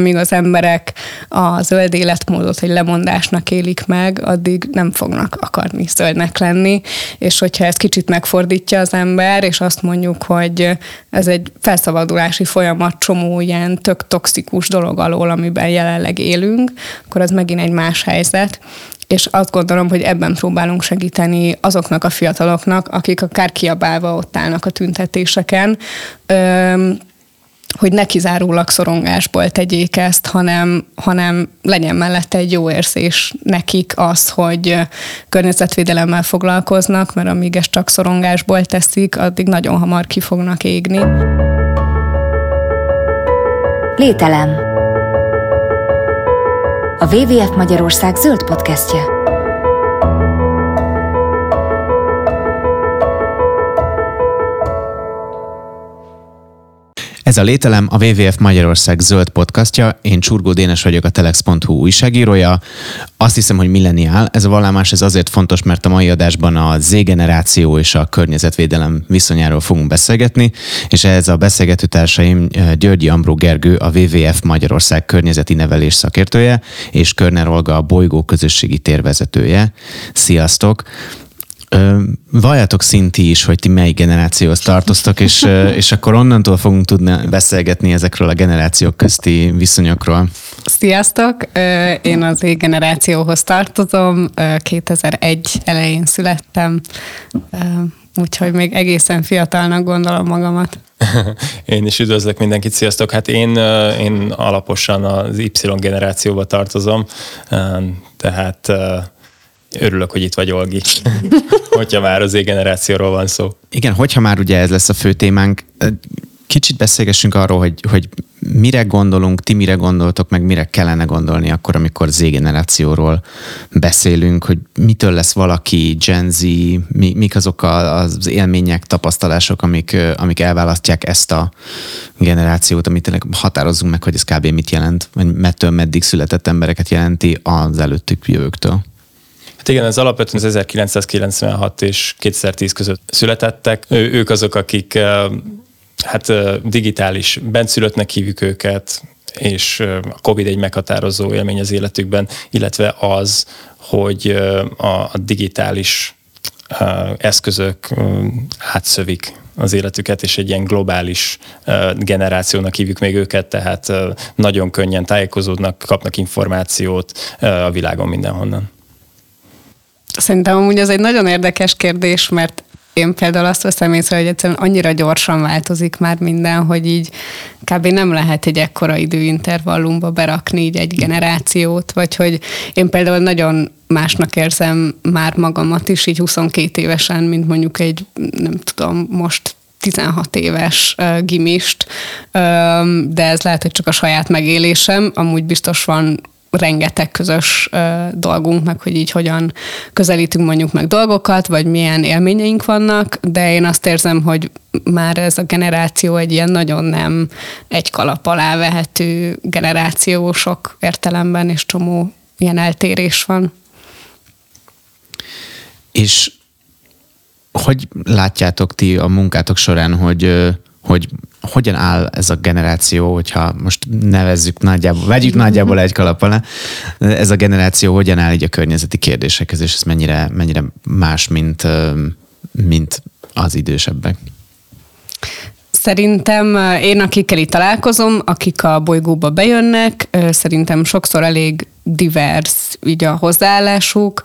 amíg az emberek a zöld életmódot egy lemondásnak élik meg, addig nem fognak akarni zöldnek lenni, és hogyha ezt kicsit megfordítja az ember, és azt mondjuk, hogy ez egy felszabadulási folyamat csomó ilyen tök toxikus dolog alól, amiben jelenleg élünk, akkor az megint egy más helyzet, és azt gondolom, hogy ebben próbálunk segíteni azoknak a fiataloknak, akik akár kiabálva ott állnak a tüntetéseken, hogy ne kizárólag szorongásból tegyék ezt, hanem, hanem legyen mellette egy jó érzés nekik az, hogy környezetvédelemmel foglalkoznak, mert amíg ezt csak szorongásból teszik, addig nagyon hamar ki fognak égni. Lételem. A WWF Magyarország zöld podcastje. Ez a Lételem a WWF Magyarország zöld podcastja. Én Csurgó Dénes vagyok, a telex.hu újságírója. Azt hiszem, hogy milleniál. Ez a vallámás ez azért fontos, mert a mai adásban a Z-generáció és a környezetvédelem viszonyáról fogunk beszélgetni, és ehhez a beszélgető társaim Györgyi Ambró Gergő, a WWF Magyarország környezeti nevelés szakértője, és Körner Olga, a bolygó közösségi térvezetője. Sziasztok! Valljátok szinti is, hogy ti melyik generációhoz tartoztok, és, és akkor onnantól fogunk tudni beszélgetni ezekről a generációk közti viszonyokról. Sziasztok! Én az én generációhoz tartozom, 2001 elején születtem, úgyhogy még egészen fiatalnak gondolom magamat. Én is üdvözlök mindenkit, sziasztok! Hát én, én alaposan az Y generációba tartozom, tehát Örülök, hogy itt vagy, Olgi. hogyha már az generációról van szó. Igen, hogyha már ugye ez lesz a fő témánk, kicsit beszélgessünk arról, hogy, hogy mire gondolunk, ti mire gondoltok, meg mire kellene gondolni akkor, amikor Z-generációról beszélünk, hogy mitől lesz valaki Gen Z, mi, mik azok az élmények, tapasztalások, amik, amik elválasztják ezt a generációt, amit tényleg határozzunk meg, hogy ez kb. mit jelent, vagy mettől meddig született embereket jelenti az előttük jövőktől. Hát igen, ez alapvetően az 1996 és 2010 között születettek. Ő, ők azok, akik hát digitális benszülöttnek hívjuk őket, és a COVID egy meghatározó élmény az életükben, illetve az, hogy a digitális eszközök átszövik az életüket, és egy ilyen globális generációnak hívjuk még őket, tehát nagyon könnyen tájékozódnak, kapnak információt a világon mindenhonnan. Szerintem amúgy ez egy nagyon érdekes kérdés, mert én például azt veszem észre, hogy egyszerűen annyira gyorsan változik már minden, hogy így kb. nem lehet egy ekkora időintervallumba berakni így egy generációt, vagy hogy én például nagyon másnak érzem már magamat is, így 22 évesen, mint mondjuk egy, nem tudom, most 16 éves uh, gimist, de ez lehet, hogy csak a saját megélésem, amúgy biztos van rengeteg közös ö, dolgunk, meg hogy így hogyan közelítünk mondjuk meg dolgokat, vagy milyen élményeink vannak, de én azt érzem, hogy már ez a generáció egy ilyen nagyon nem egy kalap alá vehető generáció sok értelemben, és csomó ilyen eltérés van. És hogy látjátok ti a munkátok során, hogy, hogy hogyan áll ez a generáció, hogyha most nevezzük nagyjából, vegyük nagyjából egy kalap alá, ez a generáció hogyan áll így a környezeti kérdésekhez, és ez mennyire, mennyire más, mint, mint az idősebbek? Szerintem én, akikkel itt találkozom, akik a bolygóba bejönnek, szerintem sokszor elég divers így a hozzáállásuk,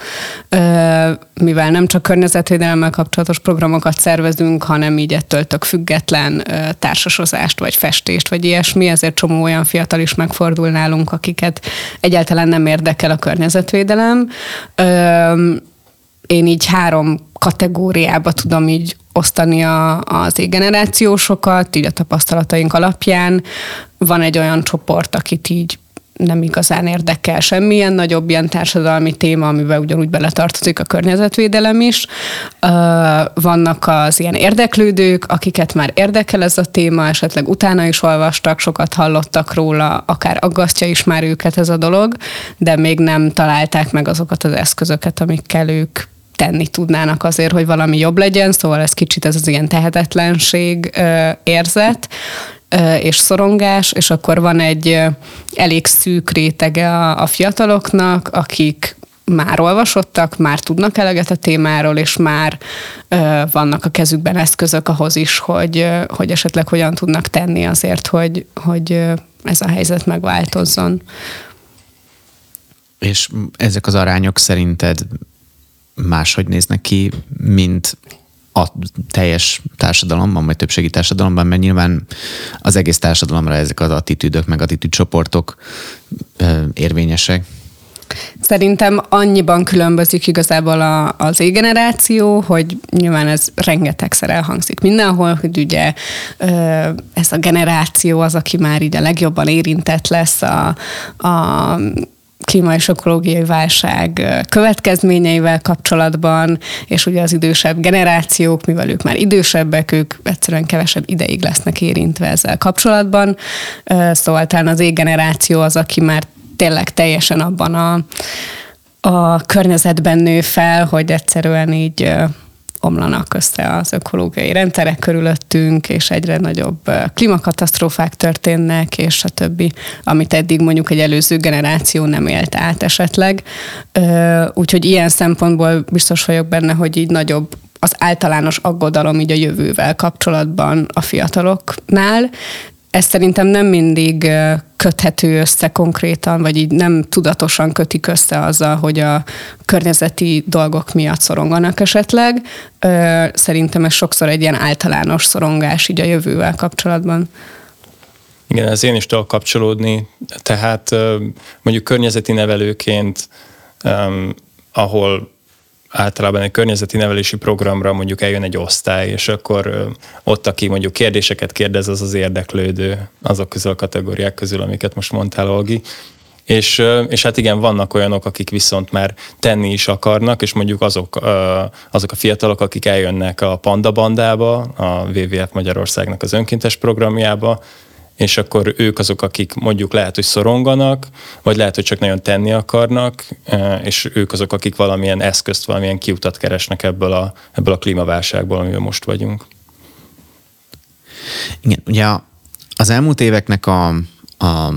mivel nem csak környezetvédelemmel kapcsolatos programokat szervezünk, hanem így ettől tök független társasozást, vagy festést, vagy ilyesmi, ezért csomó olyan fiatal is megfordul nálunk, akiket egyáltalán nem érdekel a környezetvédelem. Én így három kategóriába tudom így osztani a, az generációsokat, így a tapasztalataink alapján. Van egy olyan csoport, akit így nem igazán érdekel semmilyen nagyobb ilyen társadalmi téma, amiben ugyanúgy beletartozik a környezetvédelem is. Vannak az ilyen érdeklődők, akiket már érdekel ez a téma, esetleg utána is olvastak, sokat hallottak róla, akár aggasztja is már őket ez a dolog, de még nem találták meg azokat az eszközöket, amikkel ők tenni tudnának azért, hogy valami jobb legyen, szóval ez kicsit ez az ilyen tehetetlenség érzet és szorongás, és akkor van egy elég szűk rétege a, a fiataloknak, akik már olvasottak, már tudnak eleget a témáról, és már ö, vannak a kezükben eszközök ahhoz is, hogy, hogy esetleg hogyan tudnak tenni azért, hogy, hogy ez a helyzet megváltozzon. És ezek az arányok szerinted máshogy néznek ki, mint a teljes társadalomban, vagy többségi társadalomban, mert nyilván az egész társadalomra ezek az attitűdök, meg attitűdcsoportok érvényesek. Szerintem annyiban különbözik igazából a, az égeneráció, hogy nyilván ez rengetegszer elhangzik mindenhol, hogy ugye ez a generáció az, aki már így a legjobban érintett lesz a, a klíma és ökológiai válság következményeivel kapcsolatban, és ugye az idősebb generációk, mivel ők már idősebbek, ők egyszerűen kevesebb ideig lesznek érintve ezzel kapcsolatban. Szóval talán az égeneráció az, aki már tényleg teljesen abban a, a környezetben nő fel, hogy egyszerűen így omlanak össze az ökológiai rendszerek körülöttünk, és egyre nagyobb klímakatasztrófák történnek, és a többi, amit eddig mondjuk egy előző generáció nem élt át esetleg. Úgyhogy ilyen szempontból biztos vagyok benne, hogy így nagyobb az általános aggodalom így a jövővel kapcsolatban a fiataloknál, ez szerintem nem mindig köthető össze konkrétan, vagy így nem tudatosan kötik össze azzal, hogy a környezeti dolgok miatt szoronganak esetleg. Szerintem ez sokszor egy ilyen általános szorongás így a jövővel kapcsolatban. Igen, ez én is tudok kapcsolódni. Tehát mondjuk környezeti nevelőként, ahol általában egy környezeti nevelési programra mondjuk eljön egy osztály, és akkor ott, aki mondjuk kérdéseket kérdez, az az érdeklődő azok közül a kategóriák közül, amiket most mondtál, Olgi. És, és hát igen, vannak olyanok, akik viszont már tenni is akarnak, és mondjuk azok, azok a fiatalok, akik eljönnek a Panda Bandába, a WWF Magyarországnak az önkéntes programjába, és akkor ők azok, akik mondjuk lehet, hogy szoronganak, vagy lehet, hogy csak nagyon tenni akarnak, e, és ők azok, akik valamilyen eszközt, valamilyen kiutat keresnek ebből a, ebből a klímaválságból, amiben most vagyunk. Igen, ugye az elmúlt éveknek a, a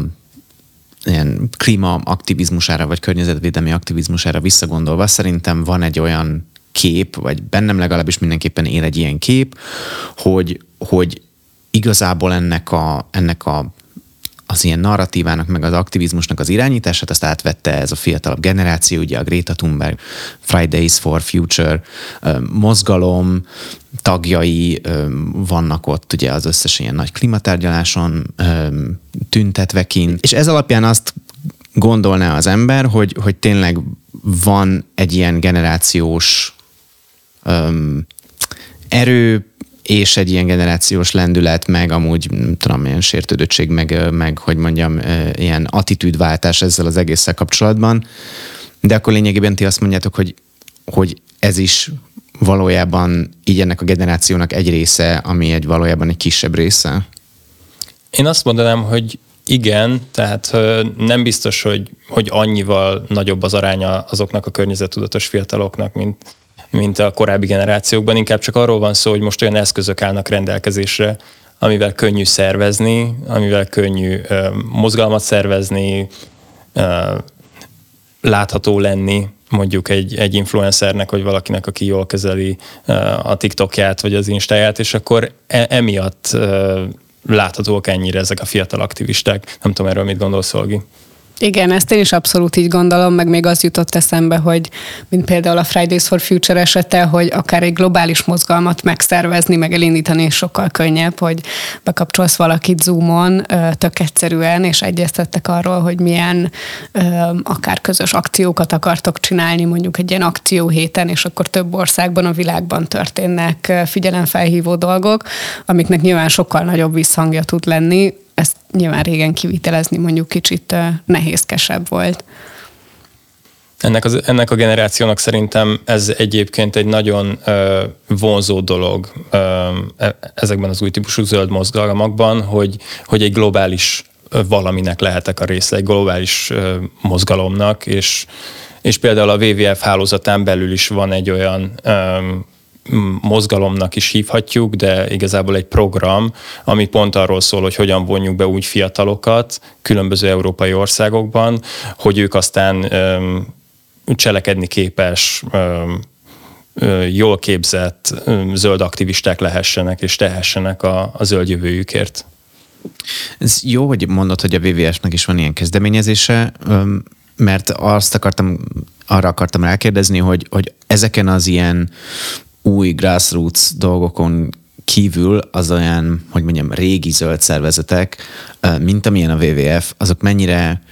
ilyen klímaaktivizmusára, vagy környezetvédelmi aktivizmusára visszagondolva, szerintem van egy olyan kép, vagy bennem legalábbis mindenképpen él egy ilyen kép, hogy, hogy igazából ennek a, ennek a az ilyen narratívának, meg az aktivizmusnak az irányítását, azt átvette ez a fiatalabb generáció, ugye a Greta Thunberg, Fridays for Future mozgalom tagjai vannak ott ugye az összes ilyen nagy klimatárgyaláson tüntetve kint. És ez alapján azt gondolná az ember, hogy, hogy tényleg van egy ilyen generációs erő, és egy ilyen generációs lendület, meg amúgy, nem tudom, ilyen sértődöttség, meg, meg hogy mondjam, ilyen attitűdváltás ezzel az egésszel kapcsolatban. De akkor lényegében ti azt mondjátok, hogy, hogy ez is valójában így ennek a generációnak egy része, ami egy valójában egy kisebb része? Én azt mondanám, hogy igen, tehát nem biztos, hogy, hogy annyival nagyobb az aránya azoknak a környezettudatos fiataloknak, mint, mint a korábbi generációkban, inkább csak arról van szó, hogy most olyan eszközök állnak rendelkezésre, amivel könnyű szervezni, amivel könnyű ö, mozgalmat szervezni, ö, látható lenni mondjuk egy, egy influencernek, vagy valakinek, aki jól kezeli a TikTokját, vagy az Instáját, és akkor e, emiatt láthatóak ennyire ezek a fiatal aktivisták. Nem tudom, erről mit gondolsz, Olgi? Igen, ezt én is abszolút így gondolom, meg még az jutott eszembe, hogy mint például a Fridays for Future esete, hogy akár egy globális mozgalmat megszervezni, meg elindítani sokkal könnyebb, hogy bekapcsolsz valakit Zoomon tök egyszerűen, és egyeztettek arról, hogy milyen akár közös akciókat akartok csinálni, mondjuk egy ilyen akcióhéten, és akkor több országban a világban történnek figyelemfelhívó dolgok, amiknek nyilván sokkal nagyobb visszhangja tud lenni, ezt nyilván régen kivitelezni mondjuk kicsit nehézkesebb volt. Ennek, az, ennek a generációnak szerintem ez egyébként egy nagyon ö, vonzó dolog ö, e, ezekben az új típusú zöld mozgalmakban, hogy, hogy egy globális valaminek lehetek a része, egy globális ö, mozgalomnak, és, és például a WWF hálózatán belül is van egy olyan ö, mozgalomnak is hívhatjuk, de igazából egy program, ami pont arról szól, hogy hogyan vonjuk be úgy fiatalokat különböző európai országokban, hogy ők aztán cselekedni képes, jól képzett zöld aktivisták lehessenek és tehessenek a, a zöld jövőjükért. Ez jó, hogy mondod, hogy a WWF-nek is van ilyen kezdeményezése, mert azt akartam, arra akartam rákérdezni, hogy, hogy ezeken az ilyen új grassroots dolgokon kívül az olyan, hogy mondjam, régi zöld szervezetek, mint amilyen a WWF, azok mennyire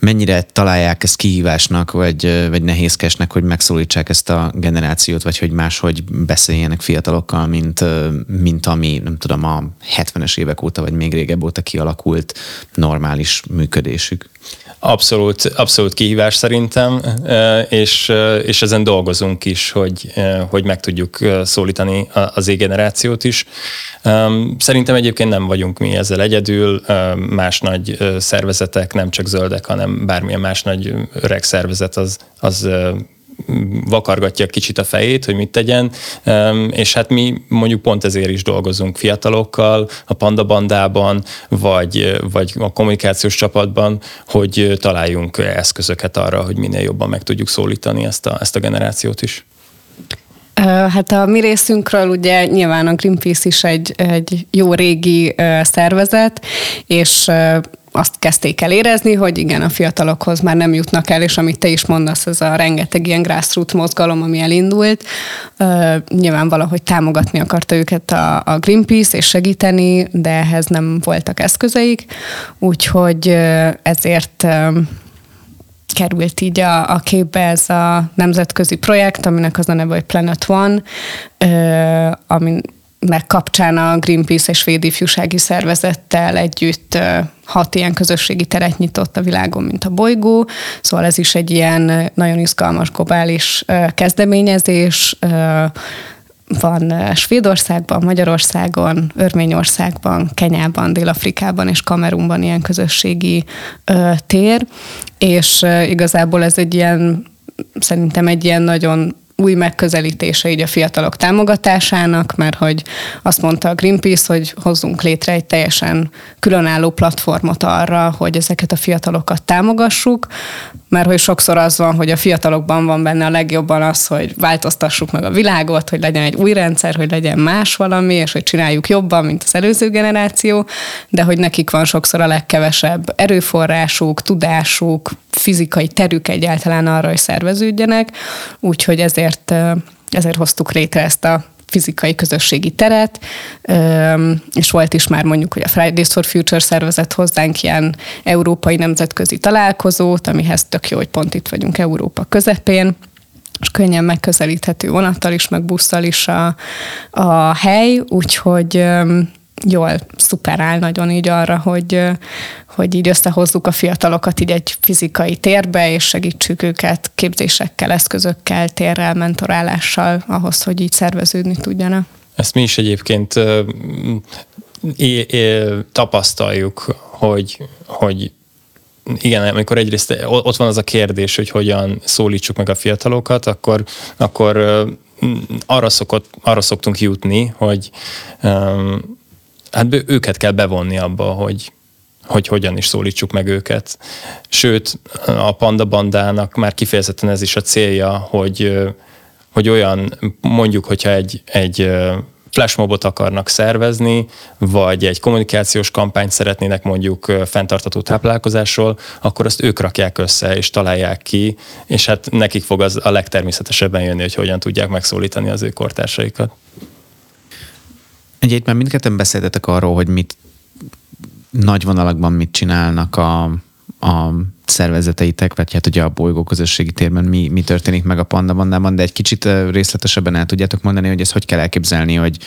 mennyire találják ezt kihívásnak, vagy, vagy nehézkesnek, hogy megszólítsák ezt a generációt, vagy hogy máshogy beszéljenek fiatalokkal, mint, mint ami, nem tudom, a 70-es évek óta, vagy még régebb óta kialakult normális működésük. Abszolút, abszolút kihívás szerintem, és, és ezen dolgozunk is, hogy, hogy meg tudjuk szólítani az égenerációt is. Szerintem egyébként nem vagyunk mi ezzel egyedül, más nagy szervezetek, nem csak zöldek, hanem bármilyen más nagy öreg szervezet az, az vakargatja kicsit a fejét, hogy mit tegyen, és hát mi mondjuk pont ezért is dolgozunk fiatalokkal, a Panda bandában, vagy, vagy a kommunikációs csapatban, hogy találjunk eszközöket arra, hogy minél jobban meg tudjuk szólítani ezt a, ezt a generációt is. Hát a mi részünkről ugye nyilván a Greenpeace is egy, egy jó régi szervezet, és azt kezdték el érezni, hogy igen, a fiatalokhoz már nem jutnak el, és amit te is mondasz, ez a rengeteg ilyen grassroots mozgalom, ami elindult, uh, nyilván valahogy támogatni akarta őket a, a Greenpeace, és segíteni, de ehhez nem voltak eszközeik, úgyhogy uh, ezért uh, került így a, a képbe ez a nemzetközi projekt, aminek az a neve, hogy Planet One, uh, amin meg kapcsán a Greenpeace és Svéd Ifjúsági Szervezettel együtt hat ilyen közösségi teret nyitott a világon, mint a bolygó. Szóval ez is egy ilyen nagyon izgalmas globális kezdeményezés. Van Svédországban, Magyarországon, Örményországban, Kenyában, Dél-Afrikában és Kamerunban ilyen közösségi tér, és igazából ez egy ilyen szerintem egy ilyen nagyon új megközelítése így a fiatalok támogatásának, mert hogy azt mondta a Greenpeace, hogy hozzunk létre egy teljesen különálló platformot arra, hogy ezeket a fiatalokat támogassuk, mert hogy sokszor az van, hogy a fiatalokban van benne a legjobban az, hogy változtassuk meg a világot, hogy legyen egy új rendszer, hogy legyen más valami, és hogy csináljuk jobban, mint az előző generáció, de hogy nekik van sokszor a legkevesebb erőforrásuk, tudásuk, fizikai terük egyáltalán arra, hogy szerveződjenek, úgyhogy ezért, ezért hoztuk létre ezt a fizikai közösségi teret, és volt is már mondjuk, hogy a Fridays for Future szervezet hozzánk ilyen európai nemzetközi találkozót, amihez tök jó, hogy pont itt vagyunk Európa közepén, és könnyen megközelíthető vonattal is, meg busszal is a, a hely, úgyhogy jól szuperál nagyon így arra, hogy, hogy így összehozzuk a fiatalokat így egy fizikai térbe, és segítsük őket képzésekkel, eszközökkel, térrel, mentorálással ahhoz, hogy így szerveződni tudjanak. Ezt mi is egyébként é, é, tapasztaljuk, hogy, hogy igen, amikor egyrészt ott van az a kérdés, hogy hogyan szólítsuk meg a fiatalokat, akkor, akkor arra, szokott, arra szoktunk jutni, hogy hát őket kell bevonni abba, hogy, hogy hogyan is szólítsuk meg őket. Sőt, a Panda Bandának már kifejezetten ez is a célja, hogy, hogy olyan, mondjuk, hogyha egy, egy flashmobot akarnak szervezni, vagy egy kommunikációs kampányt szeretnének mondjuk fenntartató táplálkozásról, akkor azt ők rakják össze és találják ki, és hát nekik fog az a legtermészetesebben jönni, hogy hogyan tudják megszólítani az ő kortársaikat. Egyébként már mindketten beszéltetek arról, hogy mit nagy vonalakban mit csinálnak a, a szervezeteitek, vagy hát ugye a bolygó közösségi térben mi, mi történik meg a Panda Bandában, de egy kicsit részletesebben el tudjátok mondani, hogy ezt hogy kell elképzelni, hogy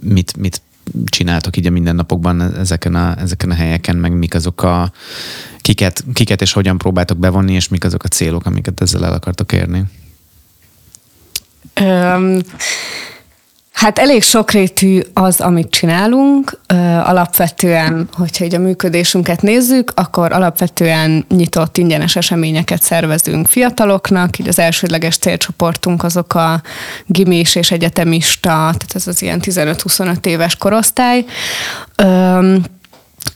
mit, mit csináltok így a mindennapokban ezeken a, ezeken a helyeken, meg mik azok a, kiket, kiket és hogyan próbáltok bevonni, és mik azok a célok, amiket ezzel el akartok érni? Um, Hát elég sokrétű az, amit csinálunk. Alapvetően, hogyha így a működésünket nézzük, akkor alapvetően nyitott ingyenes eseményeket szervezünk fiataloknak. Így az elsődleges célcsoportunk azok a gimis és egyetemista, tehát ez az ilyen 15-25 éves korosztály.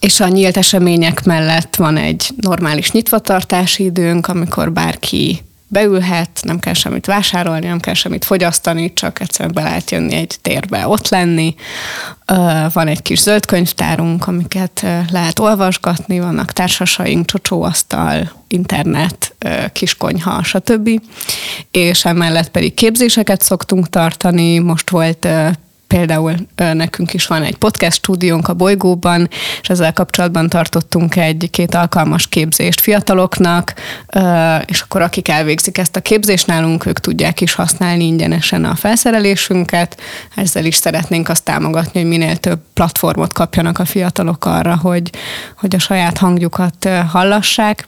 És a nyílt események mellett van egy normális nyitvatartási időnk, amikor bárki beülhet, nem kell semmit vásárolni, nem kell semmit fogyasztani, csak egyszerűen be lehet jönni egy térbe, ott lenni. Van egy kis zöld könyvtárunk, amiket lehet olvasgatni, vannak társasaink, csocsóasztal, internet, kiskonyha, stb. És emellett pedig képzéseket szoktunk tartani. Most volt Például nekünk is van egy podcast stúdiónk a bolygóban, és ezzel kapcsolatban tartottunk egy-két alkalmas képzést fiataloknak, és akkor akik elvégzik ezt a képzést nálunk, ők tudják is használni ingyenesen a felszerelésünket. Ezzel is szeretnénk azt támogatni, hogy minél több platformot kapjanak a fiatalok arra, hogy, hogy a saját hangjukat hallassák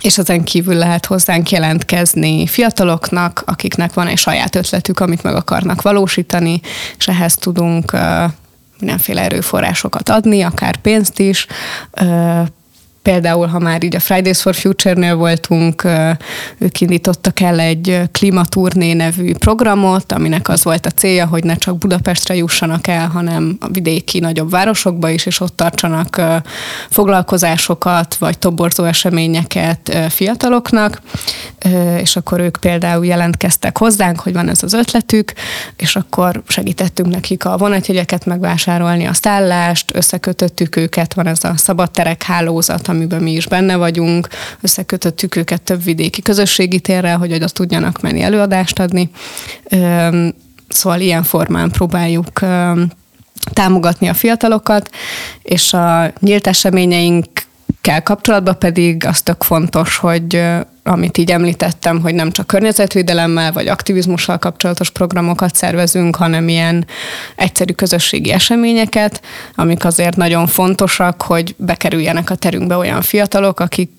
és ezen kívül lehet hozzánk jelentkezni fiataloknak, akiknek van egy saját ötletük, amit meg akarnak valósítani, és ehhez tudunk mindenféle erőforrásokat adni, akár pénzt is, Például, ha már így a Fridays for Future-nél voltunk, ők indítottak el egy klimaturné nevű programot, aminek az volt a célja, hogy ne csak Budapestre jussanak el, hanem a vidéki nagyobb városokba is, és ott tartsanak foglalkozásokat, vagy toborzó eseményeket fiataloknak, és akkor ők például jelentkeztek hozzánk, hogy van ez az ötletük, és akkor segítettünk nekik a vonatjegyeket megvásárolni, a szállást, összekötöttük őket, van ez a szabadterek hálózat, amiben mi is benne vagyunk, összekötöttük őket több vidéki közösségi térrel, hogy oda tudjanak menni előadást adni. Szóval ilyen formán próbáljuk támogatni a fiatalokat, és a nyílt eseményeink kell kapcsolatban pedig az tök fontos, hogy amit így említettem, hogy nem csak környezetvédelemmel vagy aktivizmussal kapcsolatos programokat szervezünk, hanem ilyen egyszerű közösségi eseményeket, amik azért nagyon fontosak, hogy bekerüljenek a terünkbe olyan fiatalok, akik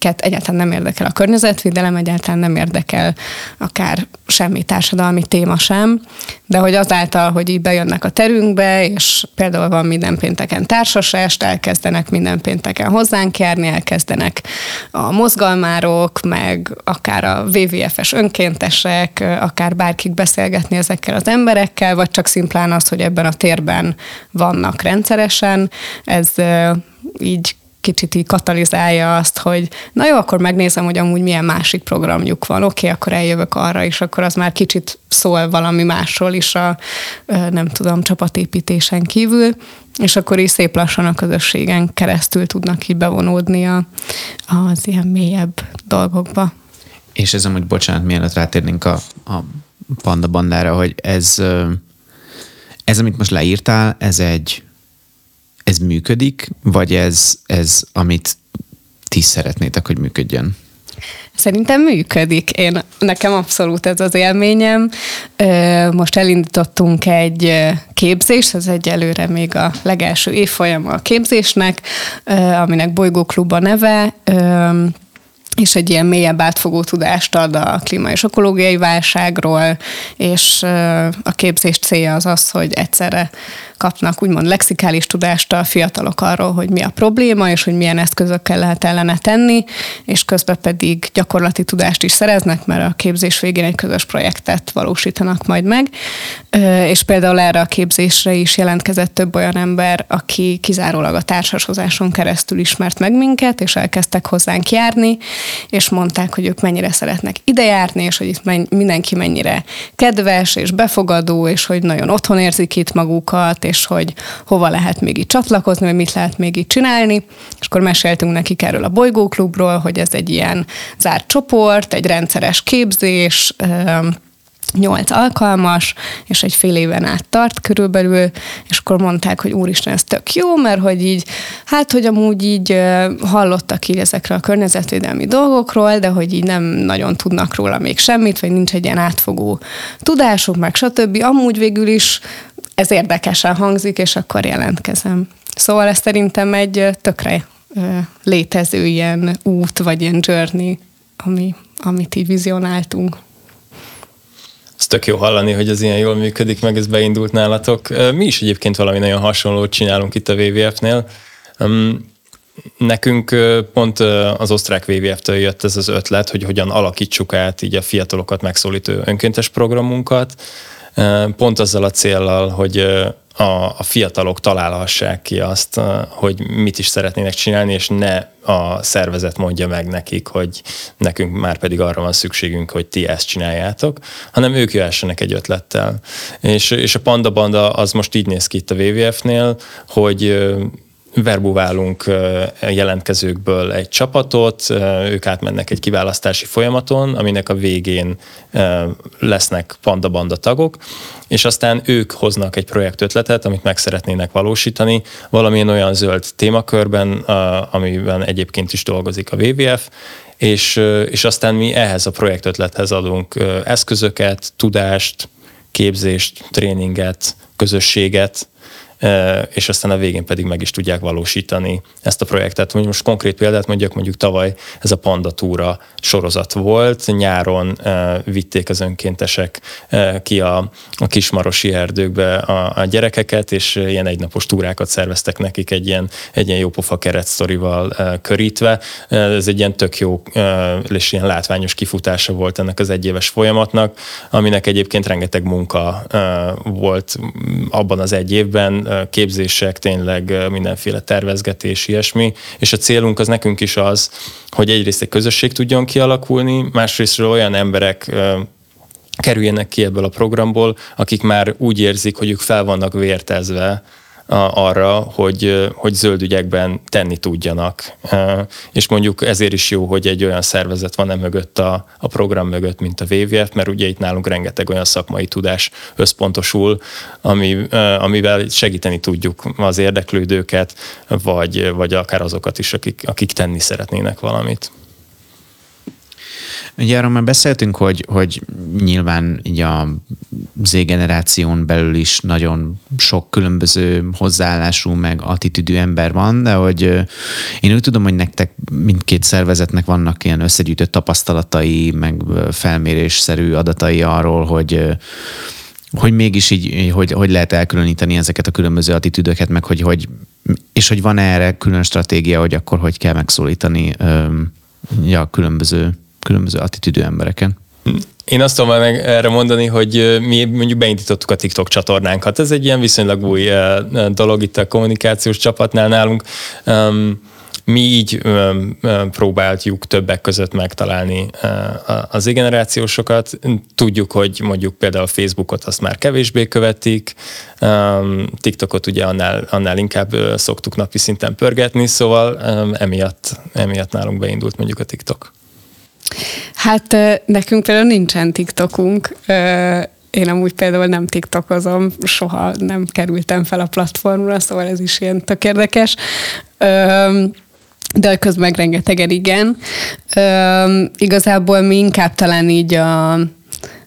akiket egyáltalán nem érdekel a környezetvédelem, egyáltalán nem érdekel akár semmi társadalmi téma sem, de hogy azáltal, hogy így bejönnek a terünkbe, és például van minden pénteken társasest, elkezdenek minden pénteken hozzánk járni, elkezdenek a mozgalmárok, meg akár a WWF-es önkéntesek, akár bárkik beszélgetni ezekkel az emberekkel, vagy csak szimplán az, hogy ebben a térben vannak rendszeresen, ez így kicsit így katalizálja azt, hogy na jó, akkor megnézem, hogy amúgy milyen másik programjuk van, oké, okay, akkor eljövök arra, és akkor az már kicsit szól valami másról is a, nem tudom, csapatépítésen kívül, és akkor is szép lassan a közösségen keresztül tudnak így bevonódni a, az ilyen mélyebb dolgokba. És ez amúgy, bocsánat, mielőtt rátérnénk a, a panda bandára, hogy ez, ez, amit most leírtál, ez egy ez működik, vagy ez, ez amit ti szeretnétek, hogy működjön? Szerintem működik. Én, nekem abszolút ez az élményem. Most elindítottunk egy képzést, ez egyelőre még a legelső évfolyama a képzésnek, aminek Bolygóklub a neve és egy ilyen mélyebb átfogó tudást ad a klíma és ökológiai válságról, és a képzés célja az az, hogy egyszerre kapnak úgymond lexikális tudást a fiatalok arról, hogy mi a probléma, és hogy milyen eszközökkel lehet ellene tenni, és közben pedig gyakorlati tudást is szereznek, mert a képzés végén egy közös projektet valósítanak majd meg. És például erre a képzésre is jelentkezett több olyan ember, aki kizárólag a társashozáson keresztül ismert meg minket, és elkezdtek hozzánk járni, és mondták, hogy ők mennyire szeretnek ide járni, és hogy itt mindenki mennyire kedves és befogadó, és hogy nagyon otthon érzik itt magukat, és hogy hova lehet még itt csatlakozni, vagy mit lehet még itt csinálni. És akkor meséltünk nekik erről a bolygóklubról, hogy ez egy ilyen zárt csoport, egy rendszeres képzés, nyolc alkalmas, és egy fél éven át tart körülbelül, és akkor mondták, hogy úristen, ez tök jó, mert hogy így, hát, hogy amúgy így hallottak így ezekre a környezetvédelmi dolgokról, de hogy így nem nagyon tudnak róla még semmit, vagy nincs egy ilyen átfogó tudásuk, meg stb. Amúgy végül is ez érdekesen hangzik, és akkor jelentkezem. Szóval ez szerintem egy tökre létező ilyen út, vagy ilyen journey, ami, amit így vizionáltunk. Azt tök jó hallani, hogy ez ilyen jól működik, meg ez beindult nálatok. Mi is egyébként valami nagyon hasonlót csinálunk itt a WWF-nél. Nekünk pont az osztrák WWF-től jött ez az ötlet, hogy hogyan alakítsuk át így a fiatalokat megszólító önkéntes programunkat, pont azzal a céllal, hogy a, a fiatalok találhassák ki azt, hogy mit is szeretnének csinálni, és ne a szervezet mondja meg nekik, hogy nekünk már pedig arra van szükségünk, hogy ti ezt csináljátok, hanem ők jöhessenek egy ötlettel. És, és a Panda Banda az most így néz ki itt a WWF-nél, hogy verbuválunk jelentkezőkből egy csapatot, ők átmennek egy kiválasztási folyamaton, aminek a végén lesznek panda-banda tagok, és aztán ők hoznak egy projektötletet, amit meg szeretnének valósítani, valamilyen olyan zöld témakörben, amiben egyébként is dolgozik a WWF, és, és aztán mi ehhez a projektötlethez adunk eszközöket, tudást, képzést, tréninget, közösséget, és aztán a végén pedig meg is tudják valósítani ezt a projektet. Most konkrét példát mondjak, mondjuk tavaly ez a Panda Túra sorozat volt, nyáron vitték az önkéntesek ki a, a kismarosi erdőkbe a, a gyerekeket, és ilyen egynapos túrákat szerveztek nekik egy ilyen, egy ilyen jópofa keretsztorival körítve. Ez egy ilyen tök jó és ilyen látványos kifutása volt ennek az egyéves folyamatnak, aminek egyébként rengeteg munka volt abban az egy évben, képzések, tényleg mindenféle tervezgetés, ilyesmi, és a célunk az nekünk is az, hogy egyrészt egy közösség tudjon kialakulni, másrészt olyan emberek kerüljenek ki ebből a programból, akik már úgy érzik, hogy ők fel vannak vértezve arra, hogy, hogy zöld ügyekben tenni tudjanak. És mondjuk ezért is jó, hogy egy olyan szervezet van e mögött a, a program mögött, mint a WWF, mert ugye itt nálunk rengeteg olyan szakmai tudás összpontosul, ami, amivel segíteni tudjuk az érdeklődőket, vagy, vagy akár azokat is, akik, akik tenni szeretnének valamit. Ugye arról már beszéltünk, hogy, hogy nyilván így a Z-generáción belül is nagyon sok különböző hozzáállású, meg attitűdű ember van, de hogy én úgy tudom, hogy nektek mindkét szervezetnek vannak ilyen összegyűjtött tapasztalatai, meg felmérésszerű adatai arról, hogy hogy mégis így, hogy, hogy lehet elkülöníteni ezeket a különböző attitűdöket, meg hogy, hogy és hogy van erre külön stratégia, hogy akkor hogy kell megszólítani ja, különböző különböző attitűdű embereken. Én azt tudom meg erre mondani, hogy mi mondjuk beindítottuk a TikTok csatornánkat. Ez egy ilyen viszonylag új dolog itt a kommunikációs csapatnál nálunk. Mi így próbáljuk többek között megtalálni az generációsokat. Tudjuk, hogy mondjuk például Facebookot azt már kevésbé követik, TikTokot ugye annál, annál inkább szoktuk napi szinten pörgetni, szóval emiatt, emiatt nálunk beindult mondjuk a TikTok. Hát nekünk például nincsen TikTokunk. Én amúgy például nem TikTokozom, soha nem kerültem fel a platformra, szóval ez is ilyen tök érdekes. De közben meg rengetegen igen. Igazából mi inkább talán így a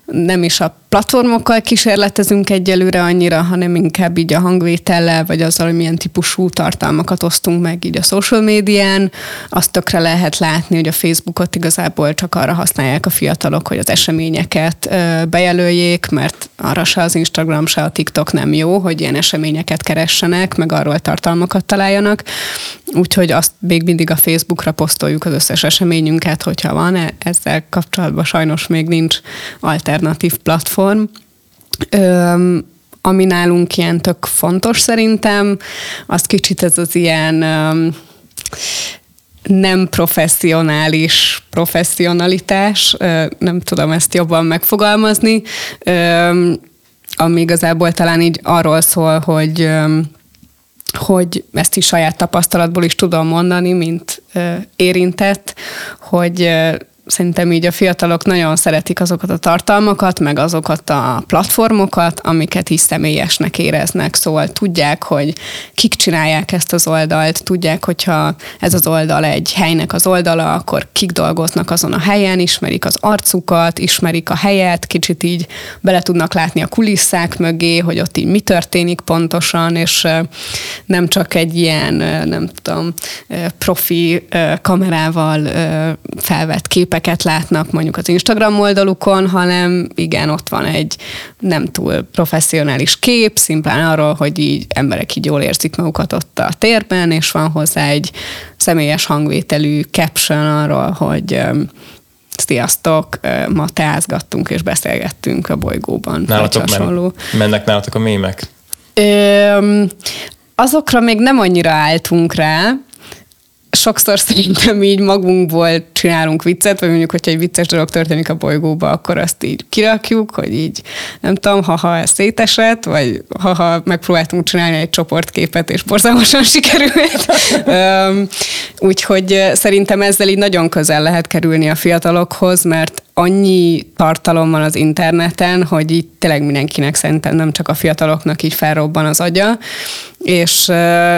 nem is a platformokkal kísérletezünk egyelőre annyira, hanem inkább így a hangvétellel, vagy azzal, hogy milyen típusú tartalmakat osztunk meg így a social médián. Azt tökre lehet látni, hogy a Facebookot igazából csak arra használják a fiatalok, hogy az eseményeket bejelöljék, mert arra se az Instagram, se a TikTok nem jó, hogy ilyen eseményeket keressenek, meg arról tartalmakat találjanak. Úgyhogy azt még mindig a Facebookra posztoljuk az összes eseményünket, hogyha van. E, ezzel kapcsolatban sajnos még nincs alternatív platform, platform. Öm, ami nálunk ilyen tök fontos szerintem, az kicsit ez az ilyen öm, nem professzionális professzionalitás, nem tudom ezt jobban megfogalmazni, ami igazából talán így arról szól, hogy hogy ezt is saját tapasztalatból is tudom mondani, mint érintett, hogy szerintem így a fiatalok nagyon szeretik azokat a tartalmakat, meg azokat a platformokat, amiket is személyesnek éreznek. Szóval tudják, hogy kik csinálják ezt az oldalt, tudják, hogyha ez az oldal egy helynek az oldala, akkor kik dolgoznak azon a helyen, ismerik az arcukat, ismerik a helyet, kicsit így bele tudnak látni a kulisszák mögé, hogy ott így mi történik pontosan, és nem csak egy ilyen, nem tudom, profi kamerával felvett kép képeket látnak mondjuk az Instagram oldalukon, hanem igen, ott van egy nem túl professzionális kép, szimplán arról, hogy így emberek így jól érzik magukat ott a térben, és van hozzá egy személyes hangvételű caption arról, hogy sziasztok, ma teázgattunk és beszélgettünk a bolygóban. Nálatok men- mennek nálatok a mémek? Ö, azokra még nem annyira álltunk rá, sokszor szerintem így magunkból csinálunk viccet, vagy mondjuk, hogyha egy vicces dolog történik a bolygóba, akkor azt így kirakjuk, hogy így nem tudom, ha-ha szétesett, vagy ha-ha megpróbáltunk csinálni egy csoportképet, és borzalmasan sikerült. Úgyhogy szerintem ezzel így nagyon közel lehet kerülni a fiatalokhoz, mert annyi tartalom van az interneten, hogy itt tényleg mindenkinek szerintem nem csak a fiataloknak így felrobban az agya, és,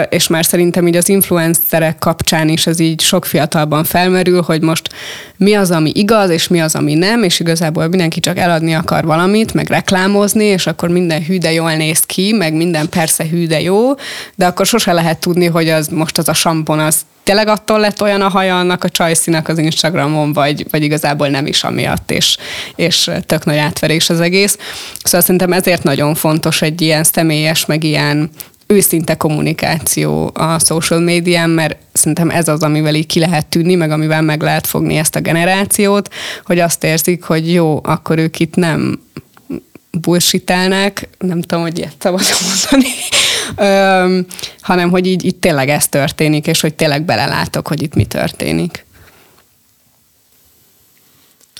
és már szerintem így az influencerek kapcsán is ez így sok fiatalban felmerül, hogy most mi az, ami igaz, és mi az, ami nem, és igazából mindenki csak eladni akar valamit, meg reklámozni, és akkor minden hűde jól néz ki, meg minden persze hűde jó, de akkor sose lehet tudni, hogy az most az a sampon az tényleg attól lett olyan a haja annak a csajszínak az Instagramon, vagy, vagy igazából nem is amiatt, és, és tök nagy átverés az egész. Szóval szerintem ezért nagyon fontos egy ilyen személyes, meg ilyen őszinte kommunikáció a social médián, mert szerintem ez az, amivel így ki lehet tűnni, meg amivel meg lehet fogni ezt a generációt, hogy azt érzik, hogy jó, akkor ők itt nem bullshitelnek, nem tudom, hogy ilyet szabad mondani, Öm, hanem hogy így itt tényleg ez történik, és hogy tényleg belelátok, hogy itt mi történik.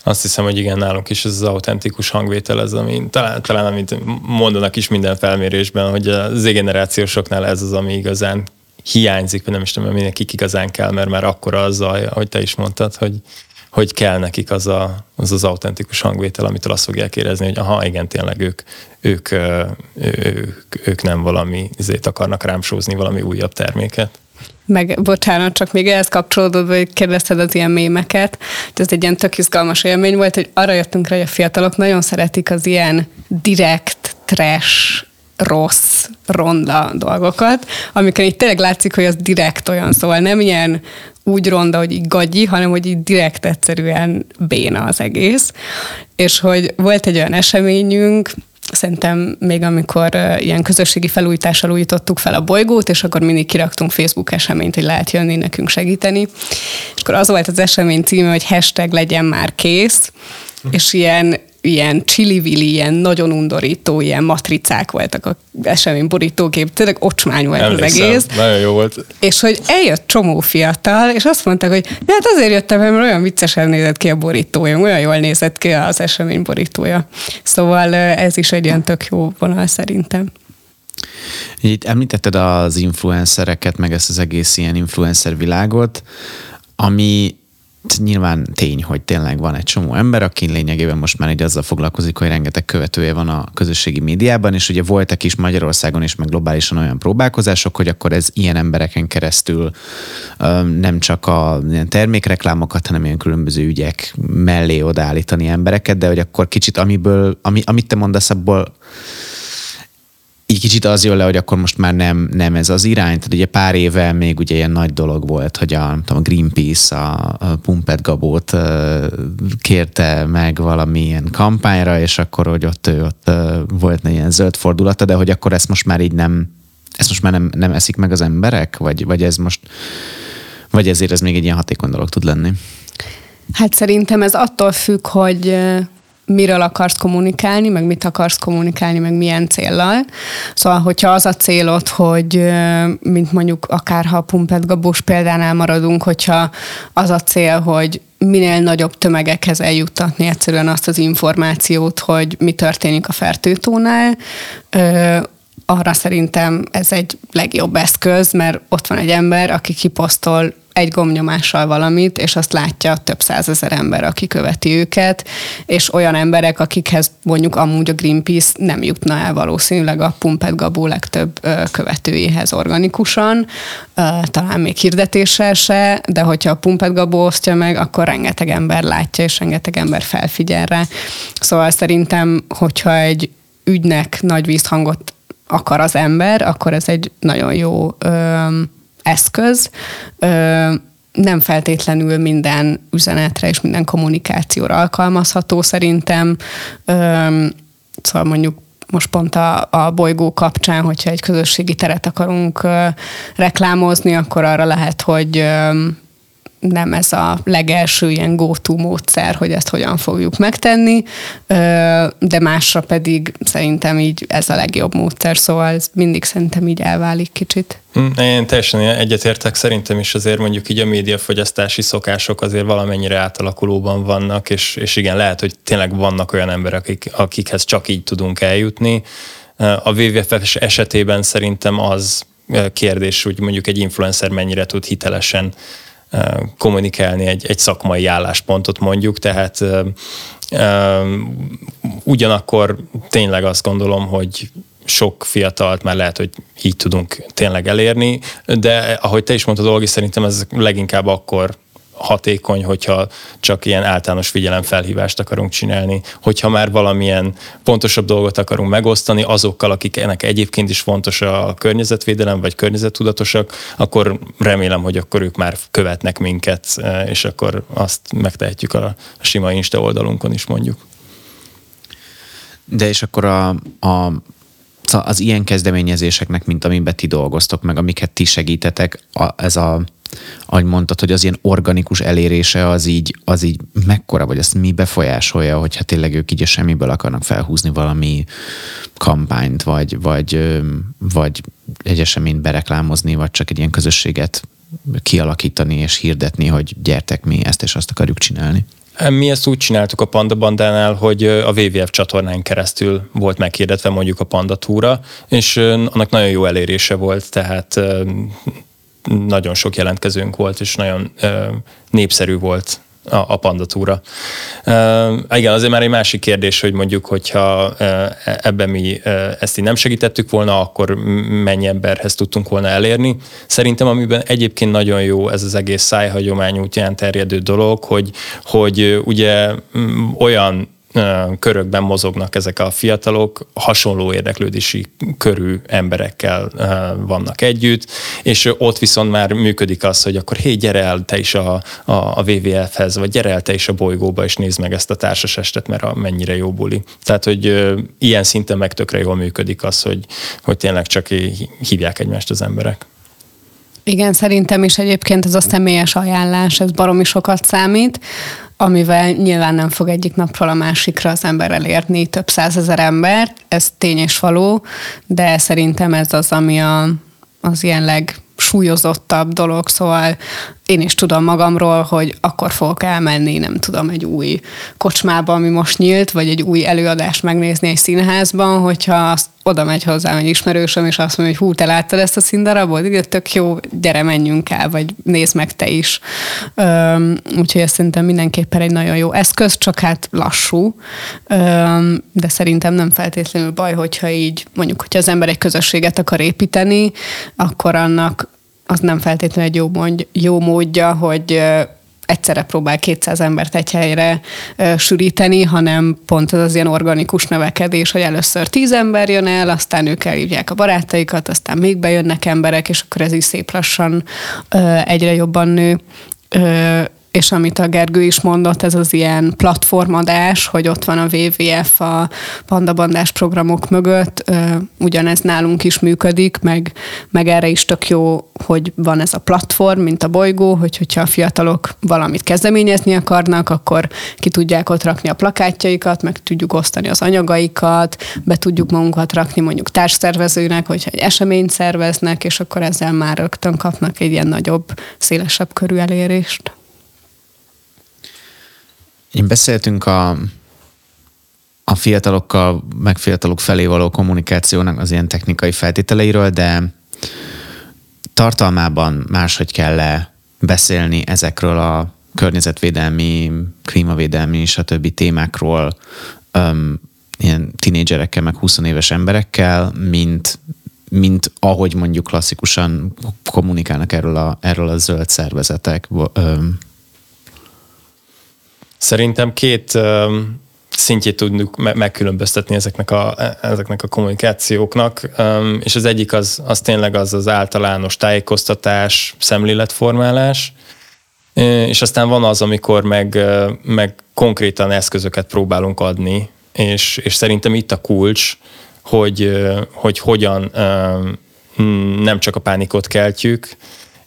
Azt hiszem, hogy igen, nálunk is ez az autentikus hangvétel, ez, ami, talán, talán amit mondanak is minden felmérésben, hogy a z-generációsoknál ez az, ami igazán hiányzik, vagy nem is tudom, mindenki igazán kell, mert már akkora az zaj, ahogy te is mondtad, hogy, hogy kell nekik az, a, az az autentikus hangvétel, amitől azt fogják érezni, hogy aha, igen, tényleg ők, ők, ők, ők nem valami, ezért akarnak rám sózni valami újabb terméket. Meg, bocsánat, csak még ehhez kapcsolódva, hogy kérdezted az ilyen mémeket, ez egy ilyen tök izgalmas élmény volt, hogy arra jöttünk rá, hogy a fiatalok nagyon szeretik az ilyen direkt, trash, rossz, ronda dolgokat, amikor itt tényleg látszik, hogy az direkt olyan, szóval nem ilyen úgy ronda, hogy így gagyi, hanem hogy így direkt egyszerűen béna az egész. És hogy volt egy olyan eseményünk, szerintem még amikor ilyen közösségi felújítással újítottuk fel a bolygót, és akkor mindig kiraktunk Facebook eseményt, hogy lehet jönni nekünk segíteni. És akkor az volt az esemény címe, hogy hashtag legyen már kész, és ilyen ilyen csili ilyen nagyon undorító, ilyen matricák voltak a esemény borítókép, tényleg ocsmány volt Emlékszem, az egész. Nagyon jó volt. És hogy eljött csomó fiatal, és azt mondták, hogy hát azért jöttem, mert olyan viccesen nézett ki a borítója, olyan jól nézett ki az esemény borítója. Szóval ez is egy ilyen tök jó vonal szerintem. Itt említetted az influencereket, meg ezt az egész ilyen influencer világot, ami nyilván tény, hogy tényleg van egy csomó ember, aki lényegében most már egy azzal foglalkozik, hogy rengeteg követője van a közösségi médiában, és ugye voltak is Magyarországon is, meg globálisan olyan próbálkozások, hogy akkor ez ilyen embereken keresztül nem csak a ilyen termékreklámokat, hanem ilyen különböző ügyek mellé odaállítani embereket, de hogy akkor kicsit amiből, ami, amit te mondasz, abból így kicsit az jön le, hogy akkor most már nem, nem ez az irány. Tehát ugye pár éve még ugye ilyen nagy dolog volt, hogy a, tudom, a Greenpeace a, a Pumpet Gabót kérte meg valamilyen kampányra, és akkor, hogy ott, ott uh, volt egy ilyen zöld fordulata, de hogy akkor ezt most már így nem, ezt most már nem, nem eszik meg az emberek? Vagy, vagy ez most, vagy ezért ez még egy ilyen hatékony dolog tud lenni? Hát szerintem ez attól függ, hogy miről akarsz kommunikálni, meg mit akarsz kommunikálni, meg milyen céllal. Szóval, hogyha az a célod, hogy mint mondjuk akár ha a Pumpet Gabós példánál maradunk, hogyha az a cél, hogy minél nagyobb tömegekhez eljuttatni egyszerűen azt az információt, hogy mi történik a fertőtónál, arra szerintem ez egy legjobb eszköz, mert ott van egy ember, aki kiposztol egy gomnyomással valamit, és azt látja több százezer ember, aki követi őket, és olyan emberek, akikhez mondjuk amúgy a Greenpeace nem jutna el valószínűleg a Pumpet Gabó legtöbb követőjéhez organikusan, talán még hirdetéssel se, de hogyha a Pumpet Gabó osztja meg, akkor rengeteg ember látja, és rengeteg ember felfigyel rá. Szóval szerintem, hogyha egy ügynek nagy vízhangot akar az ember, akkor ez egy nagyon jó ö, eszköz. Nem feltétlenül minden üzenetre és minden kommunikációra alkalmazható szerintem. Szóval mondjuk most pont a, a bolygó kapcsán, hogyha egy közösségi teret akarunk ö, reklámozni, akkor arra lehet, hogy ö, nem ez a legelső ilyen go-to módszer, hogy ezt hogyan fogjuk megtenni, de másra pedig szerintem így ez a legjobb módszer, szóval ez mindig szerintem így elválik kicsit. Hm, én teljesen egyetértek, szerintem is azért mondjuk így a médiafogyasztási szokások azért valamennyire átalakulóban vannak, és, és igen, lehet, hogy tényleg vannak olyan emberek, akik, akikhez csak így tudunk eljutni. A WWF esetében szerintem az kérdés, hogy mondjuk egy influencer mennyire tud hitelesen kommunikálni egy, egy szakmai álláspontot mondjuk, tehát ugyanakkor tényleg azt gondolom, hogy sok fiatalt már lehet, hogy így tudunk tényleg elérni, de ahogy te is mondtad, Olgi, szerintem ez leginkább akkor hatékony, hogyha csak ilyen általános figyelemfelhívást akarunk csinálni, hogyha már valamilyen pontosabb dolgot akarunk megosztani azokkal, akik ennek egyébként is fontos a környezetvédelem, vagy környezettudatosak, akkor remélem, hogy akkor ők már követnek minket, eh, és akkor azt megtehetjük a sima Insta oldalunkon is mondjuk. De és akkor a, a az ilyen kezdeményezéseknek, mint amiben ti dolgoztok, meg amiket ti segítetek, a, ez a ahogy mondtad, hogy az ilyen organikus elérése az így, az így mekkora, vagy ezt mi befolyásolja, hogyha tényleg ők így a semmiből akarnak felhúzni valami kampányt, vagy, vagy, vagy egy eseményt bereklámozni, vagy csak egy ilyen közösséget kialakítani és hirdetni, hogy gyertek, mi ezt és azt akarjuk csinálni. Mi ezt úgy csináltuk a Panda Bandánál, hogy a WWF csatornán keresztül volt meghirdetve mondjuk a Panda túra, és annak nagyon jó elérése volt, tehát nagyon sok jelentkezőnk volt, és nagyon népszerű volt a, a pandatúra. Uh, igen, azért már egy másik kérdés, hogy mondjuk, hogyha uh, ebben mi ezt így nem segítettük volna, akkor mennyi emberhez tudtunk volna elérni. Szerintem amiben egyébként nagyon jó ez az egész szájhagyomány útján terjedő dolog, hogy, hogy ugye olyan körökben mozognak ezek a fiatalok, hasonló érdeklődési körű emberekkel vannak együtt, és ott viszont már működik az, hogy akkor hé, gyere el te is a, a, a WWF-hez, vagy gyere el te is a bolygóba, és nézd meg ezt a társasestet, mert a, mennyire jó buli. Tehát, hogy ilyen szinten meg tökre jól működik az, hogy, hogy tényleg csak hívják egymást az emberek. Igen, szerintem is egyébként ez a személyes ajánlás, ez baromi sokat számít amivel nyilván nem fog egyik napról a másikra az ember elérni több százezer ember, ez tény és való, de szerintem ez az, ami a, az ilyen legsúlyozottabb dolog, szóval én is tudom magamról, hogy akkor fogok elmenni, nem tudom, egy új kocsmába, ami most nyílt, vagy egy új előadást megnézni egy színházban, hogyha azt oda megy hozzám egy ismerősöm, és azt mondja, hogy hú, te láttad ezt a színdarabot? Igen, tök jó, gyere, menjünk el, vagy nézd meg te is. Üm, úgyhogy ez szerintem mindenképpen egy nagyon jó eszköz, csak hát lassú, Üm, de szerintem nem feltétlenül baj, hogyha így, mondjuk, hogyha az ember egy közösséget akar építeni, akkor annak az nem feltétlenül egy jó, mondj, jó módja, hogy egyszerre próbál 200 embert egy helyre ö, sűríteni, hanem pont az az ilyen organikus növekedés, hogy először 10 ember jön el, aztán ők elhívják a barátaikat, aztán még bejönnek emberek, és akkor ez is szép lassan ö, egyre jobban nő. Ö, és amit a Gergő is mondott, ez az ilyen platformadás, hogy ott van a WWF a pandabandás programok mögött, ugyanez nálunk is működik, meg, meg erre is tök jó, hogy van ez a platform, mint a bolygó, hogy hogyha a fiatalok valamit kezdeményezni akarnak, akkor ki tudják ott rakni a plakátjaikat, meg tudjuk osztani az anyagaikat, be tudjuk magunkat rakni mondjuk társszervezőnek, hogyha egy eseményt szerveznek, és akkor ezzel már rögtön kapnak egy ilyen nagyobb, szélesebb körű elérést. Én beszéltünk a, a fiatalokkal, meg fiatalok felé való kommunikációnak az ilyen technikai feltételeiről, de tartalmában máshogy kell -e beszélni ezekről a környezetvédelmi, klímavédelmi, és többi témákról um, ilyen tinédzserekkel, meg 20 éves emberekkel, mint, mint ahogy mondjuk klasszikusan kommunikálnak erről a, erről a zöld szervezetek. Um, Szerintem két szintjét tudjuk megkülönböztetni ezeknek a, ezeknek a kommunikációknak, és az egyik az, az tényleg az az általános tájékoztatás, szemléletformálás, és aztán van az, amikor meg, meg konkrétan eszközöket próbálunk adni, és, és szerintem itt a kulcs, hogy, hogy hogyan nem csak a pánikot keltjük,